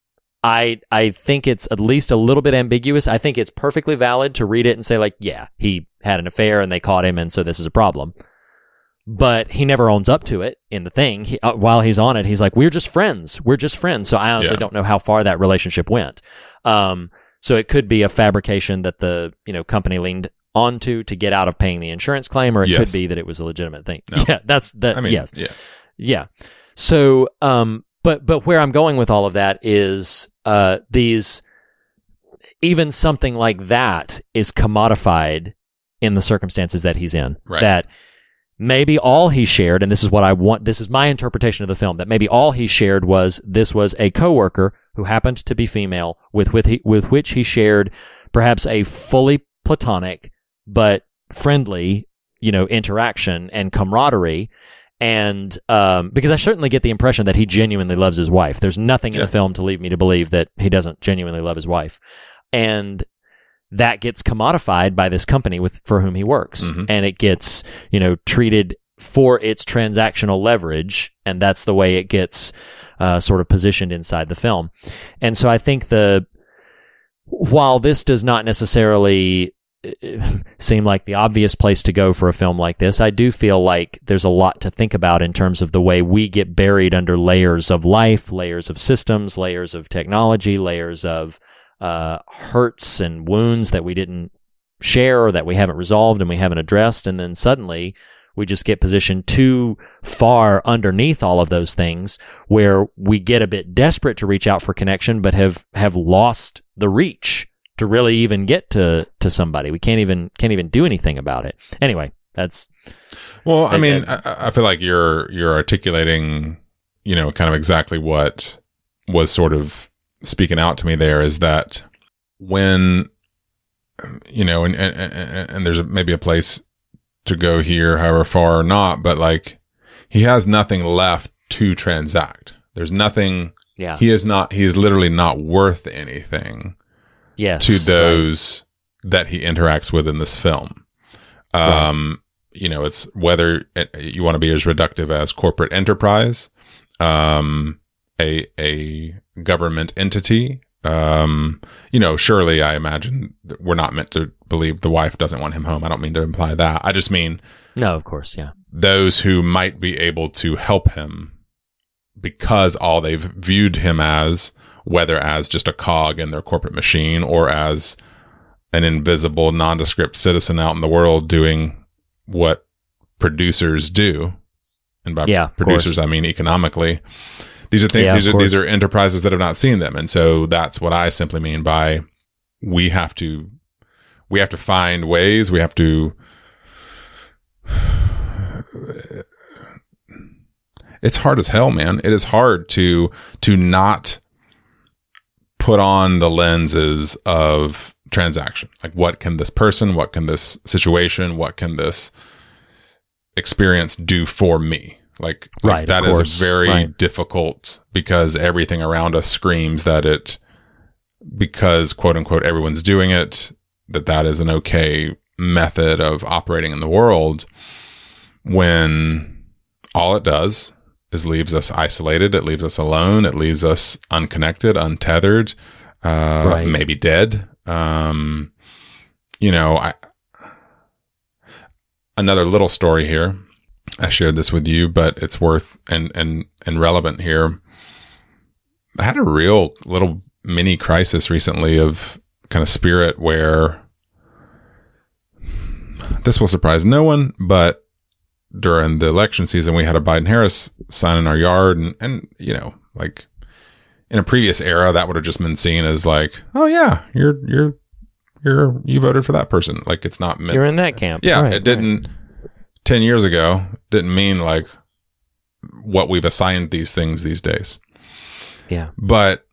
I I think it's at least a little bit ambiguous. I think it's perfectly valid to read it and say like, yeah, he had an affair and they caught him and so this is a problem. But he never owns up to it in the thing. He, uh, while he's on it, he's like, "We're just friends. We're just friends." So I honestly Yeah. don't know how far that relationship went. Um, so it could be a fabrication that the you know company leaned onto to get out of paying the insurance claim, or it Yes. could be that it was a legitimate thing. No. [laughs] Yeah, that's that. I mean, yes, yeah, yeah. So, um, but but where I'm going with all of that is uh, these even something like that is commodified in the circumstances that he's in. Right. That maybe all he shared, and this is what I want. This is my interpretation of the film. That maybe all he shared was this was a coworker who happened to be female with with he, with which he shared perhaps a fully platonic but friendly, you know, interaction and camaraderie. And um, because I certainly get the impression that he genuinely loves his wife. There's nothing in the film to lead me to believe that he doesn't genuinely love his wife. And that gets commodified by this company with for whom he works. Mhm. And it gets, you know, treated for its transactional leverage. And that's the way it gets uh, sort of positioned inside the film. And so I think the while this does not necessarily [laughs] seem like the obvious place to go for a film like this, I do feel like there's a lot to think about in terms of the way we get buried under layers of life, layers of systems, layers of technology, layers of uh, hurts and wounds that we didn't share or that we haven't resolved and we haven't addressed. And then suddenly we just get positioned too far underneath all of those things where we get a bit desperate to reach out for connection, but have, have lost the reach to really even get to, to somebody. We can't even, can't even do anything about it. Anyway, that's, Well, I And- mean, I, I feel like you're you're articulating, you know, kind of exactly what was sort of speaking out to me there is that when, you know, and and, and, there's a, maybe a place to go here, however far or not, but like he has nothing left to transact. There's nothing. yeah. He is not. He is literally not worth anything yes. to right. those that he interacts with in this film. Um, you know, it's whether you want to be as reductive as corporate enterprise, um, a, a government entity. Um, you know, surely I imagine we're not meant to believe the wife doesn't want him home. I don't mean to imply that. I just mean No, of course. Yeah. those who might be able to help him because all they've viewed him as, whether as just a cog in their corporate machine or as an invisible, nondescript citizen out in the world doing what producers do. And by Yeah, producers, course. I mean economically. These are things, Yeah, these are, these are enterprises that have not seen them. And so that's what I simply mean by we have to, we have to find ways, we have to, [sighs] it's hard as hell, man. It is hard to to not put on the lenses of transaction. Like what can this person, what can this situation, what can this experience do for me? Like, like Right, of that is very Right. difficult because everything around us screams that it because quote unquote everyone's doing it, that that is an okay method of operating in the world when all it does is leaves us isolated. It leaves us alone. It leaves us unconnected, untethered, uh, Right. maybe dead. Um, you know, I, another little story here. I shared this with you, but it's worth and, and, and relevant here. I had a real little mini crisis recently of kind of spirit where this will surprise no one, but during the election season, we had a Biden Harris sign in our yard. And, and, you know, like in a previous era, that would have just been seen as like, oh, yeah, you're, you're, you're, you voted for that person. Like it's not meant. You're in that camp. yeah. Right, it didn't, 10 years ago didn't mean like what we've assigned these things these days. Yeah. But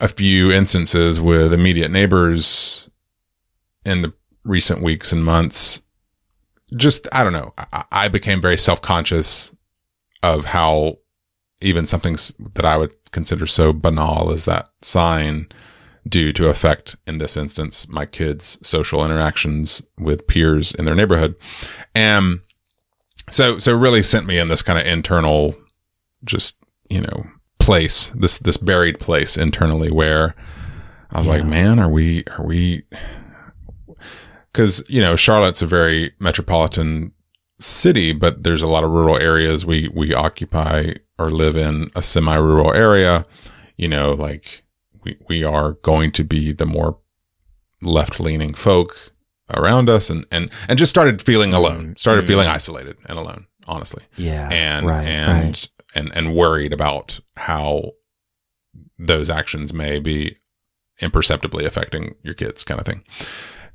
a few instances with immediate neighbors in the recent weeks and months, just, I don't know, I, I became very self conscious of how even something that I would consider so banal as that sign do to affect, in this instance, my kids' social interactions with peers in their neighborhood. And so, so really sent me in this kind of internal, just, you know, place, this, this buried place internally where I was like, man, are we, are we, cause, you know, Charlotte's a very metropolitan city, but there's a lot of rural areas. We, we occupy or live in a semi rural area, you know, like we, we are going to be the more left leaning folk around us and, and, and just started feeling alone, started mm-hmm. feeling isolated and alone, honestly. Yeah. And, right, and, right. and, and worried about how those actions may be imperceptibly affecting your kids kind of thing.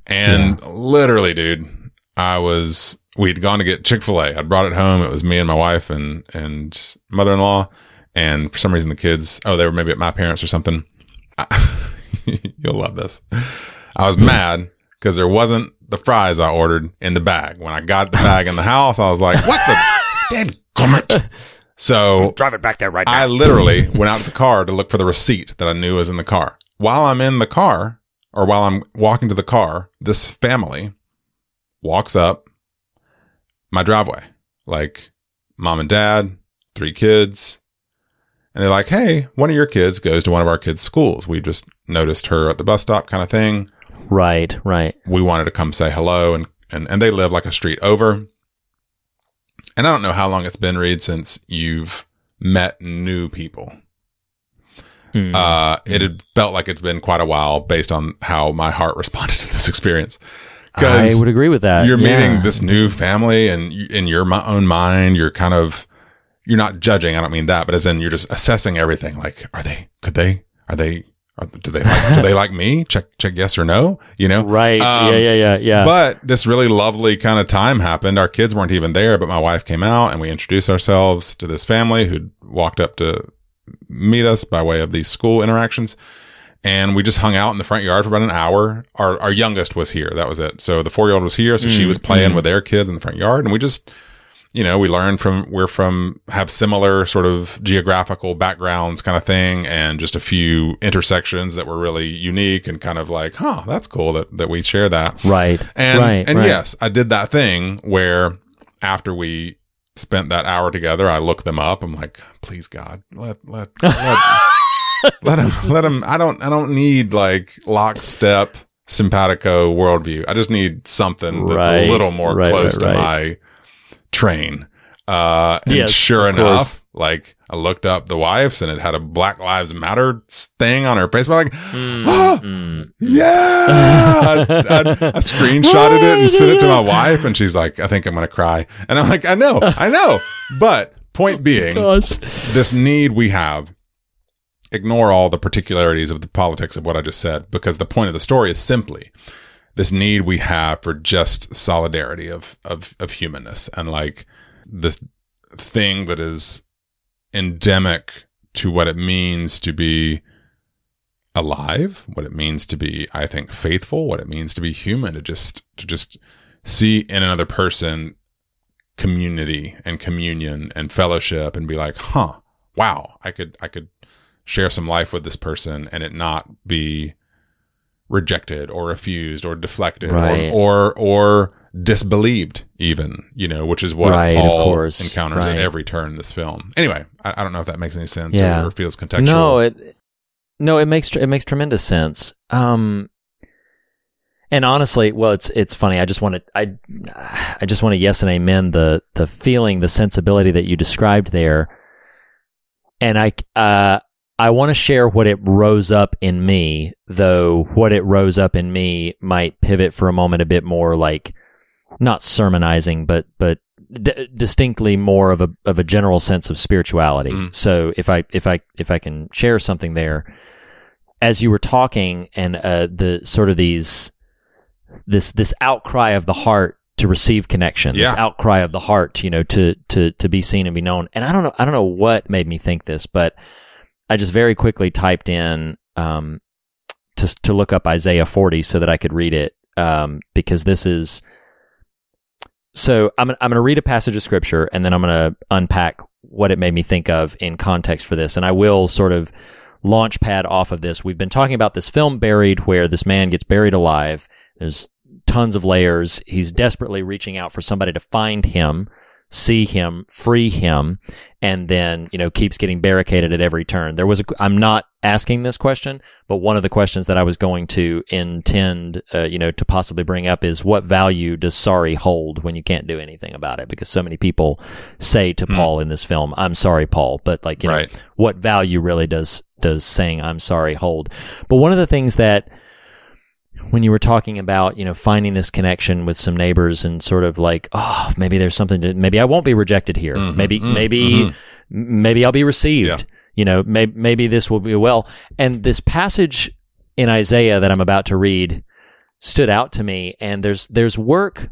And literally, dude, I was, we'd gone to get Chick-fil-A. I'd brought it home. It was me and my wife and, and mother-in-law. And for some reason, the kids, oh, they were maybe at my parents or something. [laughs] You'll love this. I was mad because there wasn't the fries I ordered in the bag. When I got the bag in the house, I was like, what the [laughs] dead gummit? So Drive it back there right now. I literally went out to the car to look for the receipt that I knew was in the car. While I'm in the car, or while I'm walking to the car, this family walks up my driveway, like mom and dad, three kids. And they're like, Hey, one of your kids goes to one of our kids' schools. We just noticed her at the bus stop kind of thing. Right, right. We wanted to come say hello and, and, and they live like a street over. And I don't know how long it's been, Reed, since you've met new people. Hmm. Uh, it had felt like it's been quite a while based on how my heart [laughs] responded to this experience. I would agree with that. You're Yeah. meeting this new family and in your own mind, you're kind of, you're not judging. I don't mean that, but as in you're just assessing everything. Like, are they, could they, are they, are, do they like, do they [laughs] like me? Check, check yes or no, you know? Right. Um, yeah, yeah, yeah, yeah. But this really lovely kind of time happened. Our kids weren't even there, but my wife came out and we introduced ourselves to this family who'd walked up to meet us by way of these school interactions. And we just hung out in the front yard for about an hour. Our, our youngest was here. That was it. So the four year old was here. So she mm, was playing mm. with their kids in the front yard. And we just, you know, we learned from, we're from, have similar sort of geographical backgrounds kind of thing and just a few intersections that were really unique and kind of like, huh, that's cool that, that we share that. right. And right. and right. yes, I did that thing where after we spent that hour together, I looked them up. I'm like, please God, let let [laughs] let, let him let him. I don't I don't need like lockstep simpatico worldview. I just need something that's Right, a little more right, close right, to my train. Uh, and Yes, sure enough, like I looked up the wife's and it had a Black Lives Matter thing on her Facebook. Like, Mm, "Ah, mm. yeah. I, I, I [laughs] screenshotted it and sent it to my wife, and she's like, I think I'm to cry. And I'm like, I know, I know. But point [laughs] being, Gosh. this need we have, ignore all the particularities of the politics of what I just said, because the point of the story is simply this need we have for just solidarity of, of, of humanness and like this thing that is endemic to what it means to be alive, what it means to be, I think, faithful, what it means to be human, to just, to just see in another person community and communion and fellowship and be like, huh, wow, I could, I could share some life with this person and it not be rejected or refused or deflected Right. or, or, or disbelieved even, you know, which is what Right, of Paul course. encounters Right. at every turn in this film. Anyway, I, I don't know if that makes any sense Yeah. or, feels contextual. No, it no, it makes it makes tremendous sense. Um, and honestly, well, it's it's funny. I just want to I I just want to yes and amen the the feeling, the sensibility that you described there, and I uh I want to share what it rose up in me, though what it rose up in me might pivot for a moment a bit more like not sermonizing, but but d- distinctly more of a of a general sense of spirituality. Mm. So if I if I if I can share something there, as you were talking and uh, the sort of these this this outcry of the heart to receive connection, this outcry of the heart, you know, to to to be seen and be known. And I don't know, I don't know what made me think this, but I just very quickly typed in um, to to look up Isaiah 40 so that I could read it um, because this is so I'm I'm going to read a passage of scripture and then I'm going to unpack what it made me think of in context for this and I will sort of launch pad off of this. We've been talking about this film Buried where this man gets buried alive. There's tons of layers. He's desperately reaching out for somebody to find him, see him, free him, and then, you know, keeps getting barricaded at every turn. There was a, I'm not asking this question, but one of the questions that I was going to intend, uh, you know, to possibly bring up is what value does sorry hold when you can't do anything about it? Because so many people say to Paul in this film, I'm sorry, Paul, but like, you Right. know, what value really does, does saying I'm sorry hold? But one of the things that, when you were talking about, you know, finding this connection with some neighbors and sort of like, oh, maybe there's something to, maybe I won't be rejected here. Mm-hmm, maybe, mm-hmm, maybe, mm-hmm. maybe I'll be received. You know, maybe, maybe this will be well. And this passage in Isaiah that I'm about to read stood out to me. And there's, there's work.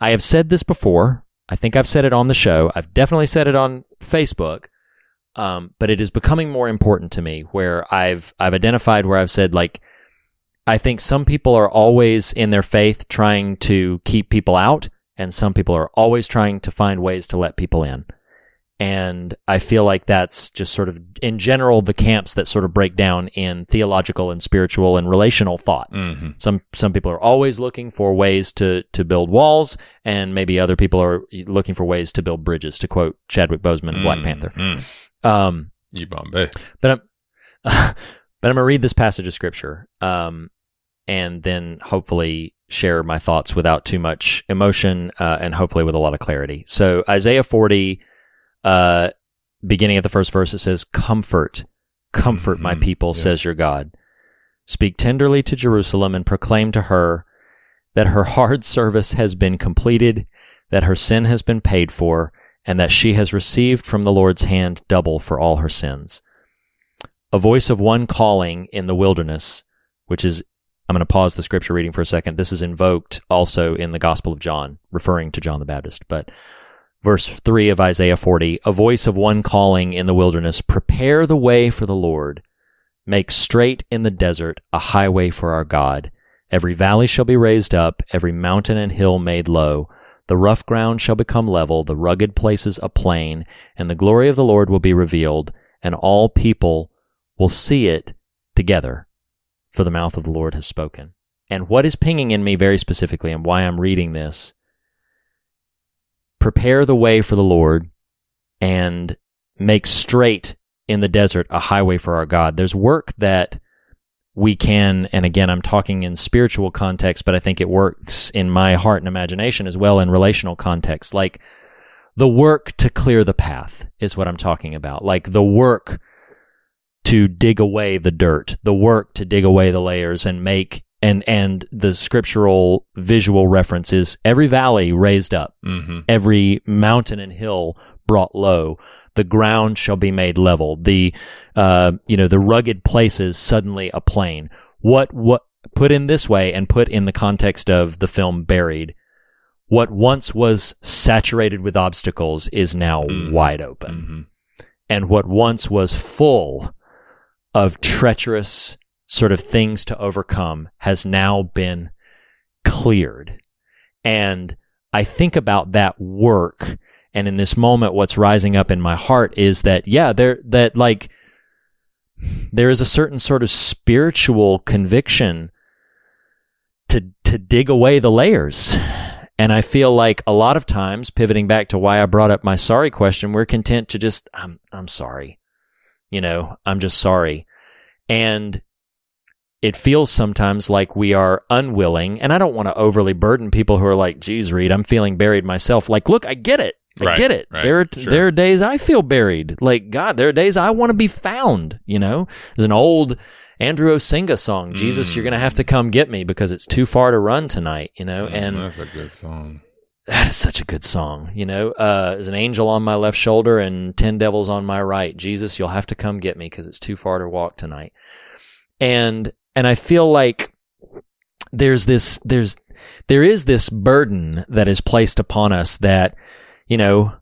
I have said this before. I think I've said it on the show. I've definitely said it on Facebook. Um, but it is becoming more important to me where I've, I've identified where I've said like, I think some people are always in their faith trying to keep people out, and some people are always trying to find ways to let people in. And I feel like that's just sort of, in general, the camps that sort of break down in theological and spiritual and relational thought. Mm-hmm. Some some people are always looking for ways to to build walls, and maybe other people are looking for ways to build bridges. To quote Chadwick Boseman in Black Panther. Mm. Um, Yibambe. but I'm [laughs] but I'm gonna read this passage of scripture, um, and then hopefully share my thoughts without too much emotion, uh, and hopefully with a lot of clarity. So Isaiah 40, uh, beginning at the first verse, it says, "Comfort, comfort my Mhm. people," Yes. says your God. Speak tenderly to Jerusalem and proclaim to her that her hard [laughs] service has been completed, that her sin has been paid for, and that she has received from the Lord's hand double for all her sins. A voice of one calling in the wilderness, which is, I'm going to pause the scripture reading for a second. This is invoked also in the Gospel of John, referring to John the Baptist. But verse 3 of Isaiah 40 A voice of one calling in the wilderness, Prepare the way for the Lord, make straight in the desert a highway for our God. Every valley shall be raised up, every mountain and hill made low. The rough ground shall become level, the rugged places a plain, and the glory of the Lord will be revealed, and all people will see it together, for the mouth of the Lord has spoken. And what is pinging in me very specifically, and why I'm reading this prepare the way for the Lord and make straight in the desert a highway for our God. There's work that we can, and again, I'm talking in spiritual context, but I think it works in my heart and imagination as well in relational context. Like the work to clear the path is what I'm talking about. Like the work to dig away the dirt, the work to dig away the layers and make and and the scriptural visual reference is every valley raised up, Mm-hmm. every mountain and hill brought low. The ground shall be made level. The uh, you know the rugged places suddenly a plain. What what put in this way and put in the context of the film Buried. What once was saturated with obstacles is now Mm. wide open Mm-hmm. and what once was full of treacherous sort of things to overcome has now been cleared. And I think about that work. And in this moment, what's rising up in my heart is that, yeah, there, that like, there is a certain sort of spiritual conviction to, to dig away the layers. And I feel like a lot of times, pivoting back to why I brought up my sorry question, we're content to just, I'm, I'm sorry. You know, I'm just sorry. And it feels sometimes like we are unwilling, and I don't want to overly burden people who are like, geez, Reed, I'm feeling buried myself. Like, look, I get it. I Right, get it. right, there, are sure. there are days I feel buried. Like, God, there are days I want to be found, you know? There's an old Andrew Osenga song, Jesus, you're going to have mm. to come get me because it's too far to run tonight, you know? And that's a good song. That is such a good song, you know. Uh, there's an angel on my left shoulder and ten devils on my right. Jesus, you'll have to come get me because it's too far to walk tonight. And and I feel like there's this there's there is this burden that is placed upon us that, you know,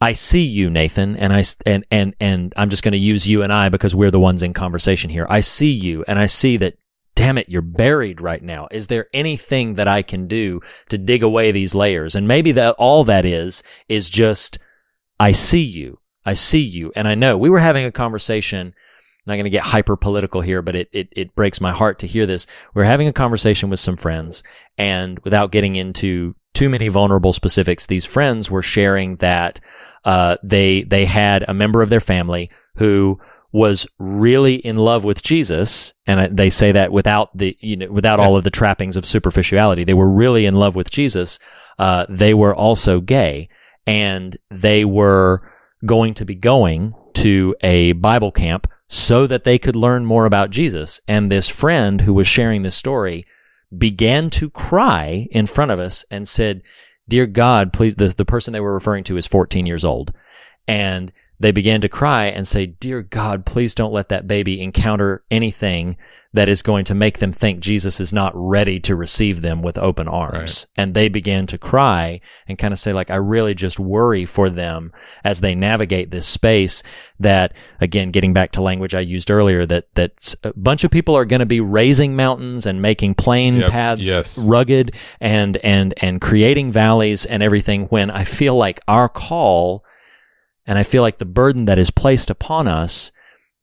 I see you, Nathan, and I and and and I'm just going to use you and I because we're the ones in conversation here. I see you, and I see that. Damn it, you're buried right now. Is there anything that I can do to dig away these layers? And maybe that all that is is just I see you. I see you. And I know we were having a conversation. I'm not going to get hyper political here, but it, it, it breaks my heart to hear this. We're having a conversation with some friends and without getting into too many vulnerable specifics, these friends were sharing that, uh, they, they had a member of their family who was really in love with Jesus, and they say that without the you know without all of the trappings of superficiality, they were really in love with Jesus. Uh, they were also gay, and they were going to be going to a Bible camp so that they could learn more about Jesus. And this friend who was sharing this story began to cry in front of us and said, Dear God, please, the, the person they were referring to is 14 years old. And they began to cry and say, Dear God, please don't let that baby encounter anything that is going to make them think Jesus is not ready to receive them with open arms. Right. And they began to cry and kind of say, like, I really just worry for them as they navigate this space that, again, getting back to language I used earlier, that, that a bunch of people are going to be raising mountains and making plain yep. paths yes. rugged and, and, and creating valleys and everything when I feel like our call and I feel like the burden that is placed upon us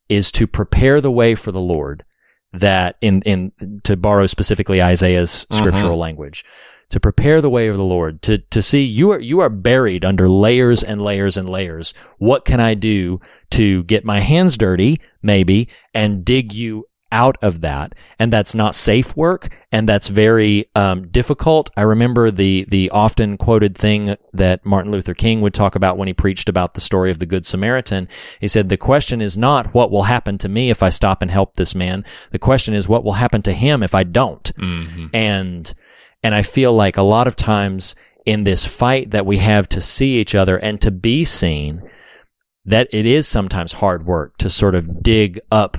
is to prepare the way for the Lord that in, in, to borrow specifically Isaiah's uh-huh. scriptural mm-hmm. language, to prepare the way of the Lord, to, to see you are, you are buried under layers and layers and layers. What can I do to get my hands dirty, maybe, and dig you out of that and that's not safe work and that's very um, difficult. I remember the the often quoted thing that martin luther king would talk about when he preached about the story of the good samaritan. He said the question is not what will happen to me if i stop and help this man. The question is what will happen to him if i don't. Mm-hmm. and and i feel like a lot of times in this fight that we have to see each other and to be seen that it is sometimes hard work to sort of dig up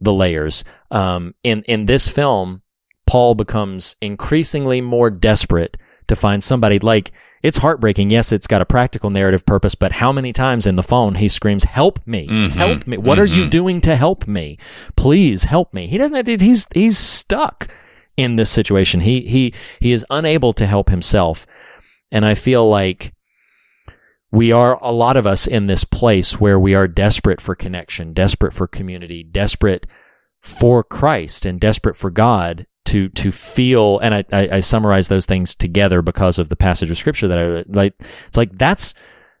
the layers. Um, in in this film, Paul becomes increasingly more desperate to find somebody like it's heartbreaking. Yes, it's got a practical narrative purpose, but how many times in the phone he screams, "Help me! Mm-hmm. Help me! What mm-hmm. are you mm-hmm. doing to help me? Please help me!" He doesn't. He's he's stuck in this situation. He he he is unable to help himself, and I feel like we are a lot of us in this place where we are desperate for connection, desperate for community, desperate for Christ, and desperate for God to to feel. And I, I, I summarize those things together because of the passage of scripture that I like. It's like that's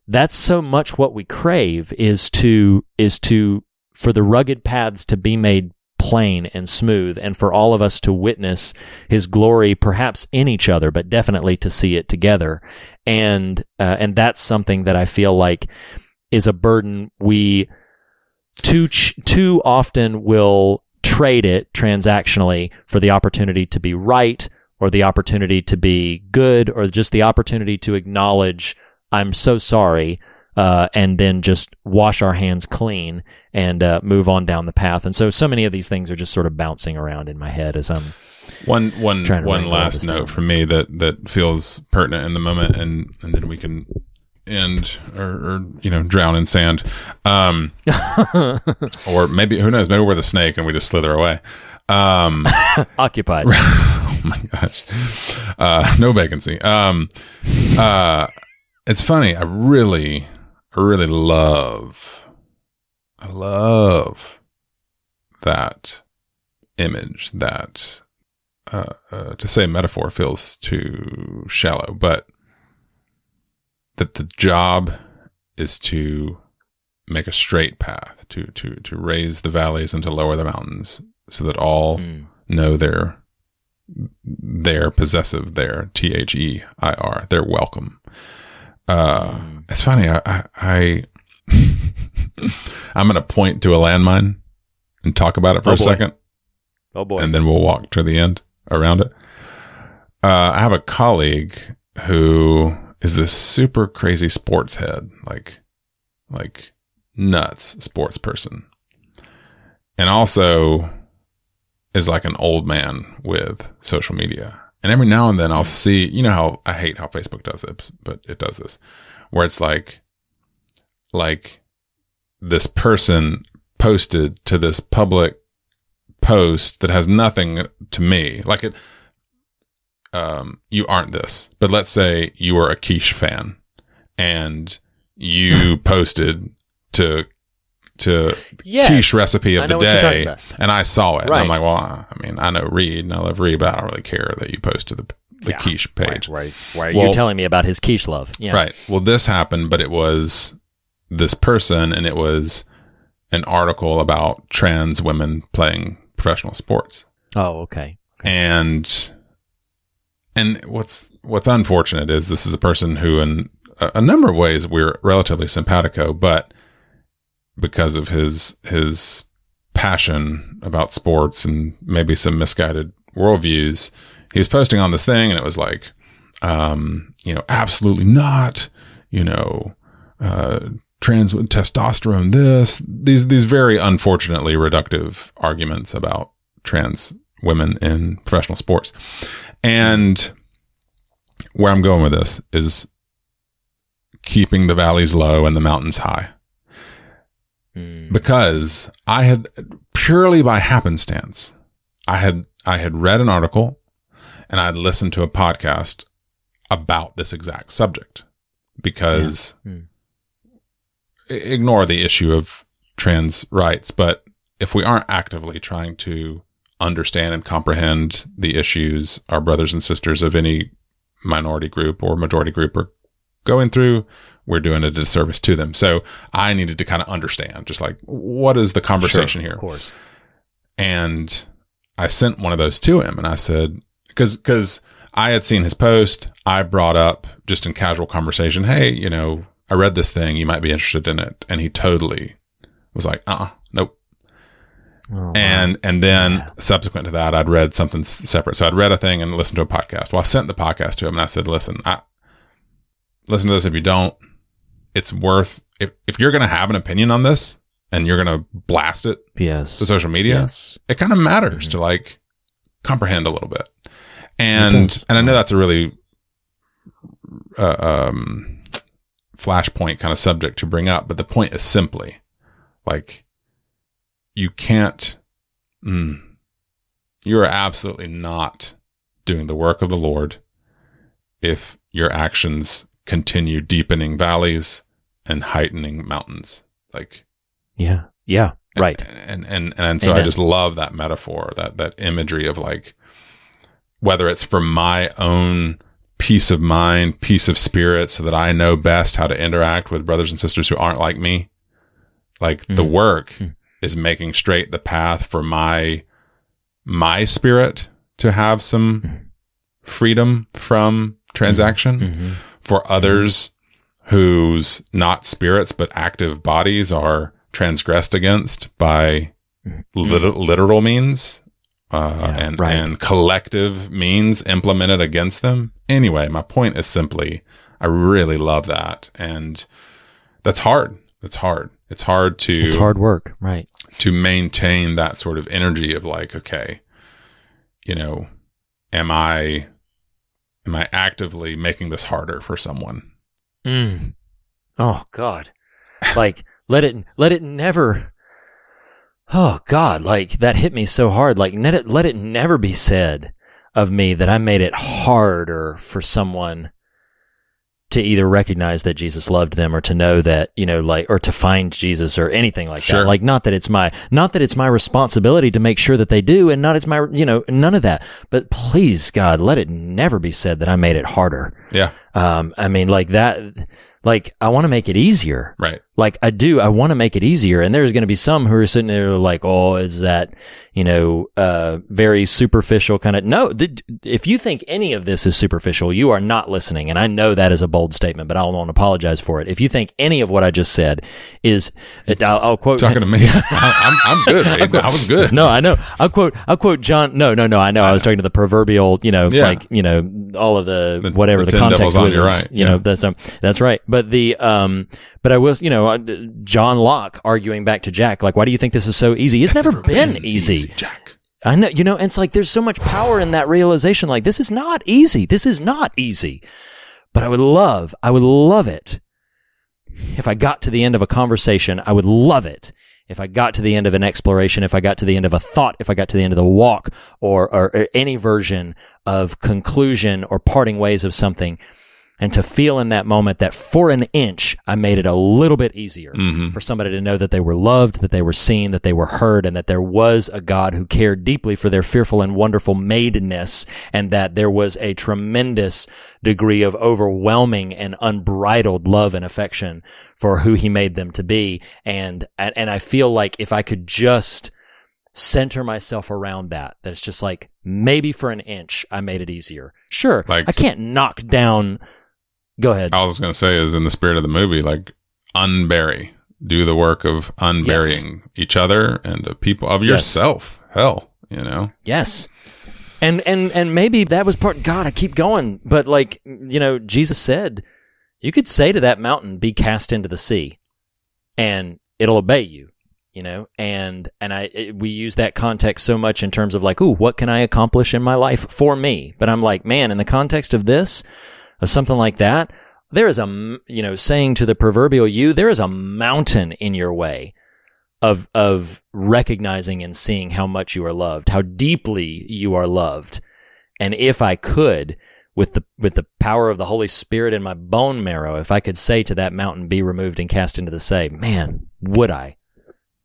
that's so much what we crave is to is to for the rugged paths to be made plain and smooth, and for all of us to witness His glory, perhaps in each other, but definitely to see it together. And uh, and that's something that I feel like is a burden we too ch- too often will trade it transactionally for the opportunity to be right or the opportunity to be good or just the opportunity to acknowledge I'm so sorry uh, and then just wash our hands clean and uh, move on down the path. And so, so many of these things are just sort of bouncing around in my head as I'm one one one last note down. from me that that feels pertinent in the moment, and and then we can end or, or you know drown in sand, um, [laughs] or maybe who knows? Maybe we're the snake and we just slither away. Um, [laughs] Occupied. [laughs] oh my gosh, uh, no vacancy. Um, uh, it's funny. I really I really love, I love that image that, uh, uh, to say metaphor feels too shallow, but that the job is to make a straight path, to, to, to raise the valleys and to lower the mountains so that all mm. know their, their possessive, their T H E I R, their welcome. Uh, mm. It's funny. I, I, I [laughs] I'm going to point to a landmine and talk about it for oh a second. Oh boy. And then we'll walk to the end around it. Uh, I have a colleague who is this super crazy sports head, like, like nuts sports person. And also is like an old man with social media. And every now and then I'll see, you know how I hate how Facebook does it, but it does this, where it's like, like this person posted to this public post that has nothing to me. Like it, um, you aren't this, but let's say you are a quiche fan and you [laughs] posted to to Yes. quiche recipe of the what you're talking day, and I saw it. And Right. I'm like, well, I mean, I know Reed and I love Reed, but I don't really care that you posted the the Yeah. quiche page. Right. Right. Well- You're telling me about his quiche love. Yeah. Right. Well, this happened, but it was this person, and it was an article about trans women playing professional sports. Oh, okay. And and what's what's unfortunate is this is a person who, in a, a number of ways, we're relatively simpatico, but because of his his passion about sports and maybe some misguided worldviews, he was posting on this thing, and it was like, um, you know, absolutely not, you know, uh, trans testosterone, this, these, these very unfortunately reductive arguments about trans women in professional sports. And where I'm going with this is keeping the valleys low and the mountains high. Mm. Because I had purely by happenstance, I had I had read an article and I had listened to a podcast about this exact subject. Because Yeah. Mm. ignore the issue of trans rights, but if we aren't actively trying to understand and comprehend the issues our brothers and sisters of any minority group or majority group are going through, we're doing a disservice to them. So I needed to kind of understand just like what is the conversation Sure, here? Of course. and I sent one of those to him and I said, cause, cause I had seen his post. I brought up just in casual conversation, Hey, you know, I read this thing. You might be interested in it. And he totally was like, uh, uh nope. Oh, And, and then subsequent to that, I'd read something separate. So I'd read a thing and listened to a podcast. Well, I sent the podcast to him and I said, listen, I listen to this. If you don't, it's worth, if, if you're going to have an opinion on this and you're going to blast it yes. to social media, Yes. it kind of matters Mm-hmm. to like comprehend a little bit. And and I know that's a really uh, um flashpoint kind of subject to bring up, but the point is simply like you can't mm, you are absolutely not doing the work of the Lord if your actions continue deepening valleys and heightening mountains. Like Yeah. Yeah. and- Right. And and and, and so I just love that metaphor, that that imagery of like whether it's for my own peace of mind, peace of spirit, so that I know best how to interact with brothers and sisters who aren't like me. Like the Mm. work Mm. is making straight the path for my my spirit to have some freedom from transaction Mhm. For others whose not spirits but active bodies are transgressed against by lit- literal means uh, Yeah, and right. and collective means implemented against them. Anyway, my point is simply, I really love that, and that's hard. It's hard. It's hard to It's hard work. Right. to maintain that sort of energy of like, okay, you know, am I am I actively making this harder for someone? Mm. Oh God. Like [laughs] let it let it never Oh God, like that hit me so hard. Like let it let it never be said of me that I made it harder for someone to either recognize that Jesus loved them or to know that, you know, like or to find Jesus or anything like Sure. that. Like not that it's my not that it's my responsibility to make sure that they do and not it's my you know, none of that. But please God, let it never be said that I made it harder. Yeah, Um, I mean, like that, like I want to make it easier. right. Like I do, I want to make it easier. And there's going to be some who are sitting there like, oh, is that, you know, uh, very superficial kind of, no, th- if you think any of this is superficial, you are not listening. And I know that is a bold statement, but I won't apologize for it. If you think any of what I just said is, I'll, I'll quote. Talking to me, [laughs] I, I'm, I'm good. Abe. I was good. No, I know. I'll quote. I'll quote John. No, no, no. I know. I was talking to the proverbial. You know, Yeah. like you know, all of the, The- whatever the the, context was. right, You know, that's um, that's right. But the um, but I was, you know, uh, John Locke arguing back to Jack, like, why do you think this is so easy? It's never, been, easy. Jack. I know, you know, and it's like there's so much power in that realization. Like, this is not easy. This is not easy. But I would love, I would love it if I got to the end of a conversation. I would love it if I got to the end of an exploration, if I got to the end of a thought, if I got to the end of the walk, or, or, or any version of conclusion or parting ways of something and to feel in that moment that for an inch, I made it a little bit easier mm-hmm. for somebody to know that they were loved, that they were seen, that they were heard, and that there was a God who cared deeply for their fearful and wonderful maidenness, and that there was a tremendous degree of overwhelming and unbridled love and affection for who he made them to be. And, and, and I feel like if I could just center myself around that, that it's just like maybe for an inch, I made it easier. Sure. Like- I can't knock down. Go ahead. All I was going to say is in the spirit of the movie, like unbury, do the work of unburying each other and of people of Yes. yourself. Hell, you know. Yes. And and and maybe that was part God, I keep going, but like, you know, Jesus said, you could say to that mountain, be cast into the sea and it'll obey you, you know? And and I it, we use that context so much in terms of like, ooh, what can I accomplish in my life for me? But I'm like, man, in the context of this, something like that, there is a, you know, saying to the proverbial you, there is a mountain in your way of of recognizing and seeing how much you are loved, how deeply you are loved. And if I could, with the with the power of the Holy Spirit in my bone marrow, if I could say to that mountain, be removed and cast into the sea, man, would I?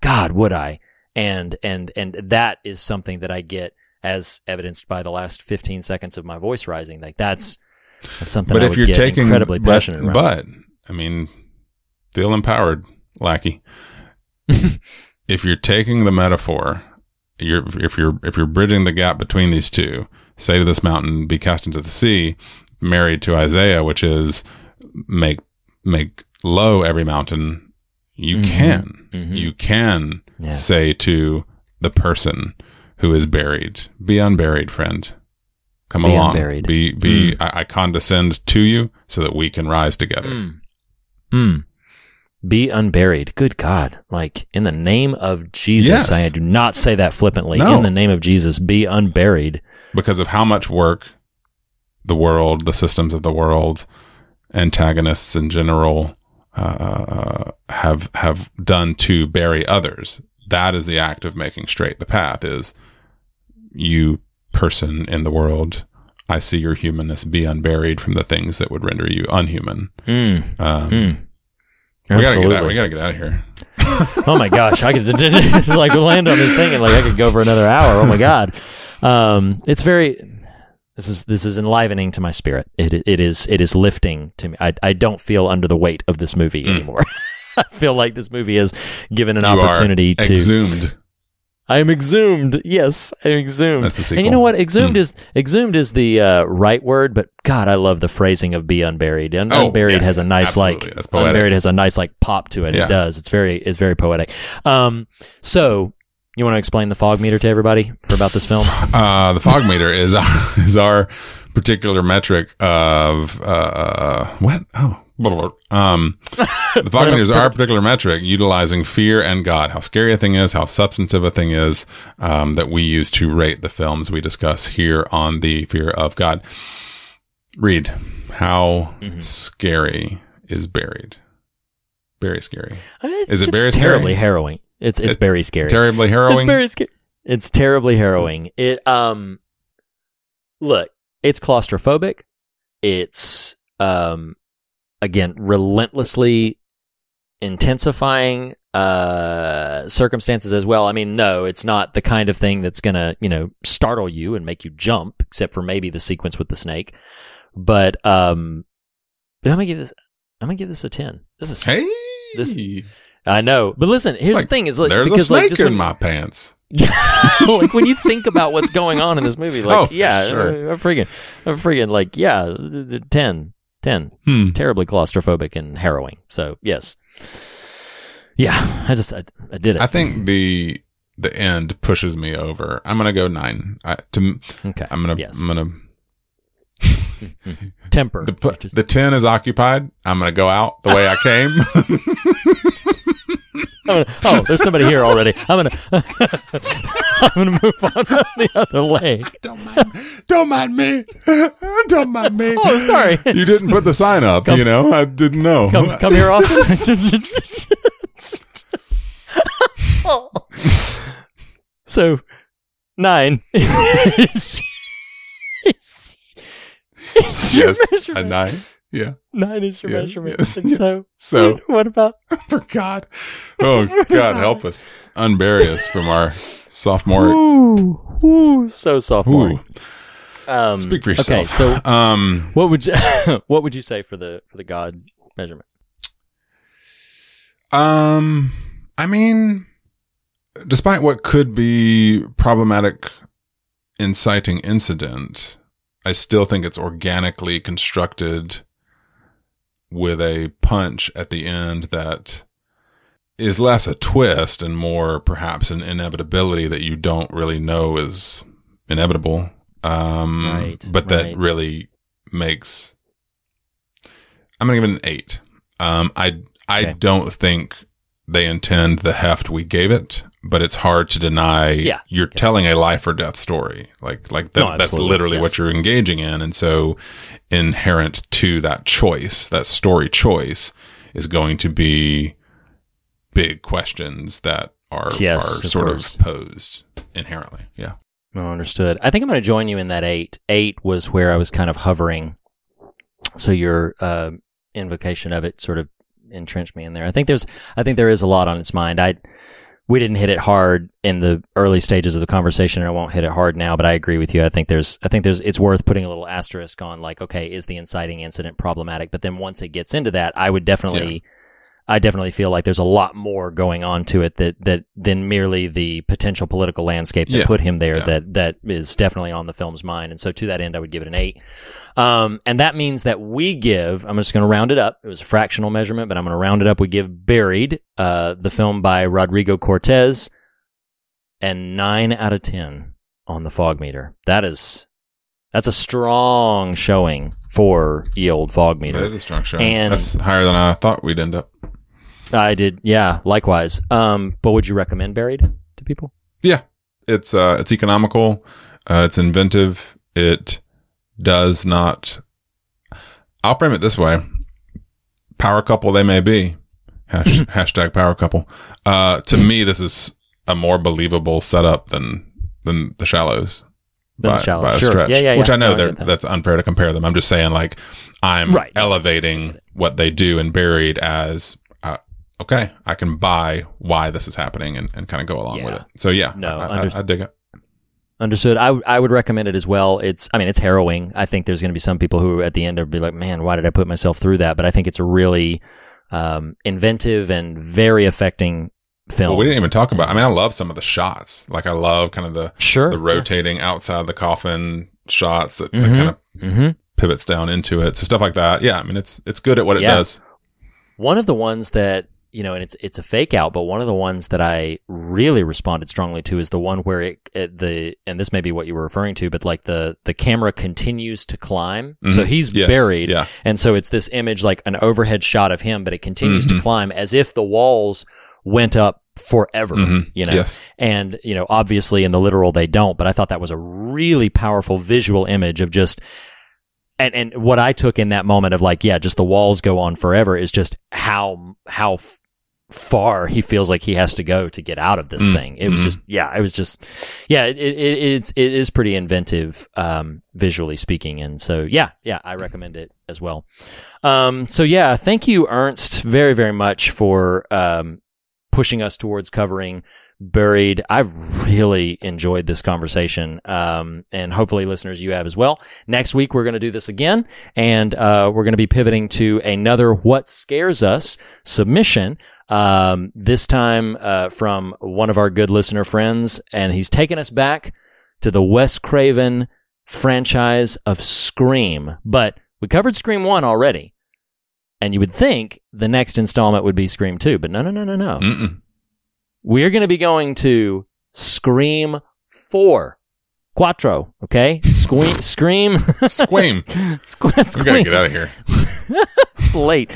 God, would I? And and and that is something that I get as evidenced by the last 15 seconds of my voice rising. Like that's that's something But I if would you're taking incredibly but- passionate around. but I mean, feel empowered, lackey. [laughs] if you're taking the metaphor, you're if you're if you're bridging the gap between these two, say to this mountain, be cast into the sea, married to Isaiah, which is make make low every mountain. You can you can Mm-hmm. Yes. say to the person who is buried, be unburied, friend. Come Be along. unburied. Be be I, I condescend to you so that we can rise together. Mm. Mm. Be unburied. Good God. Like, in the name of Jesus, Yes. I do not say that flippantly. No. In the name of Jesus, be unburied. because of how much work the world, the systems of the world, antagonists in general uh, have have done to bury others. That is the act of making straight the path. Is you person in the world? I see your humanness. Be unburied from the things that would render you unhuman. Mm. Um, Mm. We gotta get out. We gotta get out of here. [laughs] oh my gosh, I could [laughs] like land on this thing and like I could go for another hour. Oh my god, um, it's very. This is this is enlivening to my spirit. It it is it is lifting to me. I I don't feel under the weight of this movie anymore. [laughs] I feel like this movie has given an Mm. you opportunity to. exhumed. I am exhumed. Yes, I'm exhumed. That's the and you know what? Exhumed Mm. is exhumed is the uh, right word, but God, I love the phrasing of "be unburied." Un- Oh, unburied yeah, has a nice absolutely. like That's poetic. unburied has a nice like pop to it. Yeah. It does. It's very it's very poetic. Um, so you want to explain the fog meter to everybody for about this film? [laughs] Uh, the fog meter is our, [laughs] is our particular metric of uh, what? Oh. Um, the fog meter is our particular metric utilizing fear and God. How scary a thing is, how substantive a thing is um, that we use to rate the films we discuss here on the fear of God. Read how Mm-hmm. scary is buried. Very scary. I mean, it's, Is it very terribly scary? harrowing? It's it's It- very scary. Terribly harrowing. It's very scary. It's terribly harrowing. It um look, it's claustrophobic. It's um again relentlessly intensifying uh circumstances as well. I mean, no, it's not the kind of thing that's going to, you know, startle you and make you jump except for maybe the sequence with the snake. But um I'm going to give this I'm going to give this a 10. This is hey, This- I know. But listen, here's Like, the thing is like there's a because like snake just in when- my pants. [laughs] like when you think about what's going on in this movie, [laughs] like Oh, yeah, sure. I'm freaking, I'm freaking like yeah, th- th- 10, 10. It's Hmm. terribly claustrophobic and harrowing. So yes, yeah, I just I, I did it. I think the the end pushes me over. I'm gonna go nine. I, to okay, I'm gonna yes I'm gonna [laughs] temper. the pu- which is- the ten is occupied. I'm gonna go out the way I came. [laughs] [laughs] I'm gonna, oh, there's somebody here already. I'm gonna, [laughs] I'm gonna move on to the other leg. Don't mind, don't mind me. [laughs] don't mind me. Oh, sorry. You didn't put the sign up, you know? I didn't know. Come, come here often. [laughs] so, nine. is- is- is yes, a nine. Yeah. Nine is your Yeah, measurement. yes, And so, [laughs] So- [laughs] what about [laughs] For God. Oh, God, help us. Unbury us from our sophomore. Ooh, ooh, so sophomore. Um, Speak for yourself. Okay, so um, what would you what would you say for the for the God measurement? Um, I mean, despite what could be problematic inciting incident, I still think it's organically constructed with a punch at the end that is less a twist and more perhaps an inevitability that you don't really know is inevitable. Um, Right, but that right. really makes, I'm going to give it an eight. Um, I, I Okay. don't think they intend the heft we gave it, but it's hard to deny Yeah. you're telling a life or death story. Like, like that, No, that's literally what you're engaging in. And so inherent to that choice, that story choice is going to be big questions that are, Yes, are of sort course. of posed inherently. Yeah. Understood. I think I'm going to join you in that eight. Eight was where I was kind of hovering. So your uh, invocation of it sort of entrenched me in there. I think there's, I think there is a lot on its mind. I, we didn't hit it hard in the early stages of the conversation, and I won't hit it hard now. But I agree with you. I think there's, I think there's, it's worth putting a little asterisk on, like, okay, is the inciting incident problematic? But then once it gets into that, I would definitely. I definitely feel like there's a lot more going on to it that, that than merely the potential political landscape that Yeah. put him there Yeah. that that is definitely on the film's mind. And so to that end, I would give it an eight. Um, and that means that we give, I'm just going to round it up. It was a fractional measurement, but I'm going to round it up. We give Buried, uh, the film by Rodrigo Cortes, and nine out of 10 on the fog meter. That is, that's a strong showing for ye old fog meter. That is a strong show. And- That's higher than I thought we'd end up. I did, yeah, likewise. Um, but would you recommend Buried to people? Yeah, it's uh, it's economical. Uh, it's inventive. It does not. I'll frame it this way: power couple they may be. Hash, [laughs] hashtag power couple. Uh, to me, this is a more believable setup than than the shallows. Than The by, Shallows. by a Sure. stretch. Yeah, yeah, yeah. Which. I know No, I that. that's unfair to compare them. I'm just saying, like, I'm Right. elevating what they do and Buried as okay. I can buy why this is happening and, and kind of go along with it. So yeah, No, I, I, under- I dig it. Understood. I, w- I would recommend it as well. It's, I mean, it's harrowing. I think there's going to be some people who at the end will be like, man, why did I put myself through that? But I think it's a really um, inventive and very affecting film. Well, we didn't even talk about. I mean, I love some of the shots. Like I love kind of the Sure. the rotating outside the coffin shots that, that Mhm. kind of hmm pivots down into it. So stuff like that. Yeah, I mean, it's it's good at what it Yeah. does. One of the ones that you know, and it's it's a fake out, but one of the ones that I really responded strongly to is the one where it, it the and this may be what you were referring to, but like the the camera continues to climb, so Mhm. he's Yes. buried, Yeah. and so it's this image like an overhead shot of him, but it continues to Mhm. climb as if the walls went up forever, Mhm. you know. Yes. And, you know, obviously in the literal they don't, but I thought that was a really powerful visual image of just and and what I took in that moment of like, yeah, just the walls go on forever is just how how far he feels like he has to go to get out of this Mm, thing. It was mhm. just yeah, it was just yeah, it, it it's it is pretty inventive um visually speaking and so yeah, yeah, I recommend it as well. Um so yeah, thank you Ernst very very much for um pushing us towards covering buried. I've really enjoyed this conversation um, and hopefully listeners you have as well. Next week we're going to do this again and uh, we're going to be pivoting to another what scares us submission um, this time uh, from one of our good listener friends and he's taken us back to the wes craven franchise of scream. But we covered scream 1 already and you would think the next installment would be scream 2 but no no no no no. Mm-mm. We're going to be going to Scream 4. Quattro, okay? Scream. Scream. [laughs] Squeam. Squ- we gotta get out of here. [laughs] it's late.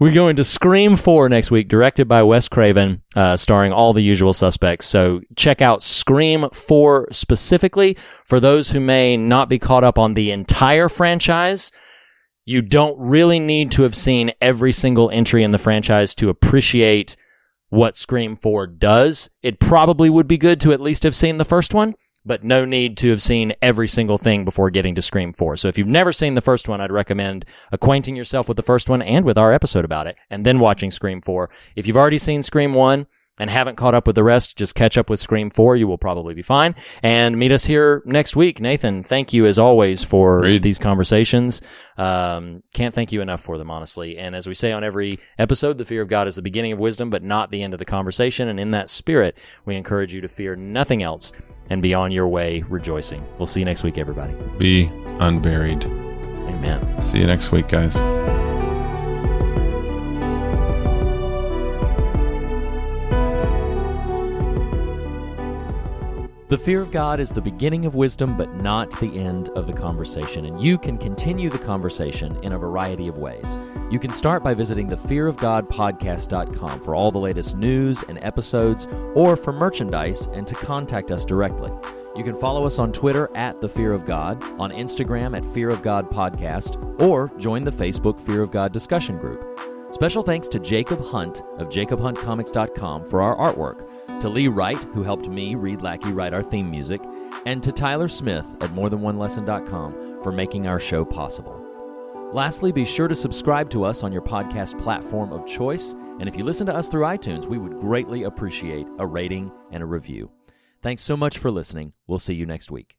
We're going to Scream 4 next week, directed by Wes Craven, uh, starring all the usual suspects. So check out Scream 4 specifically. For those who may not be caught up on the entire franchise, you don't really need to have seen every single entry in the franchise to appreciate what Scream 4 does. It probably would be good to at least have seen the first one but no need to have seen every single thing before getting to Scream 4. So if you've never seen the first one, I'd recommend acquainting yourself with the first one and with our episode about it, and then watching Scream 4. If you've already seen Scream 1, and haven't caught up with the rest, just catch up with Scream 4. You will probably be fine. And meet us here next week. Nathan, thank you as always for Agreed. these conversations. Um, can't thank you enough for them, honestly. And as we say on every episode, the fear of God is the beginning of wisdom, but not the end of the conversation. And in that spirit, we encourage you to fear nothing else and be on your way rejoicing. We'll see you next week, everybody. Be unburied. Amen. See you next week, guys. The fear of God is the beginning of wisdom, but not the end of the conversation. And you can continue the conversation in a variety of ways. You can start by visiting thefearofgodpodcast.com for all the latest news and episodes, or for merchandise and to contact us directly. You can follow us on Twitter at The Fear of God, on Instagram at Fear of God Podcast, or join the Facebook Fear of God discussion group. Special thanks to Jacob Hunt of jacobhuntcomics.com for our artwork, to Lee Wright, who helped me, Reed Lackey, write our theme music, and to Tyler Smith at morethanonelesson.com for making our show possible. Lastly, be sure to subscribe to us on your podcast platform of choice, and if you listen to us through iTunes, we would greatly appreciate a rating and a review. Thanks so much for listening. We'll see you next week.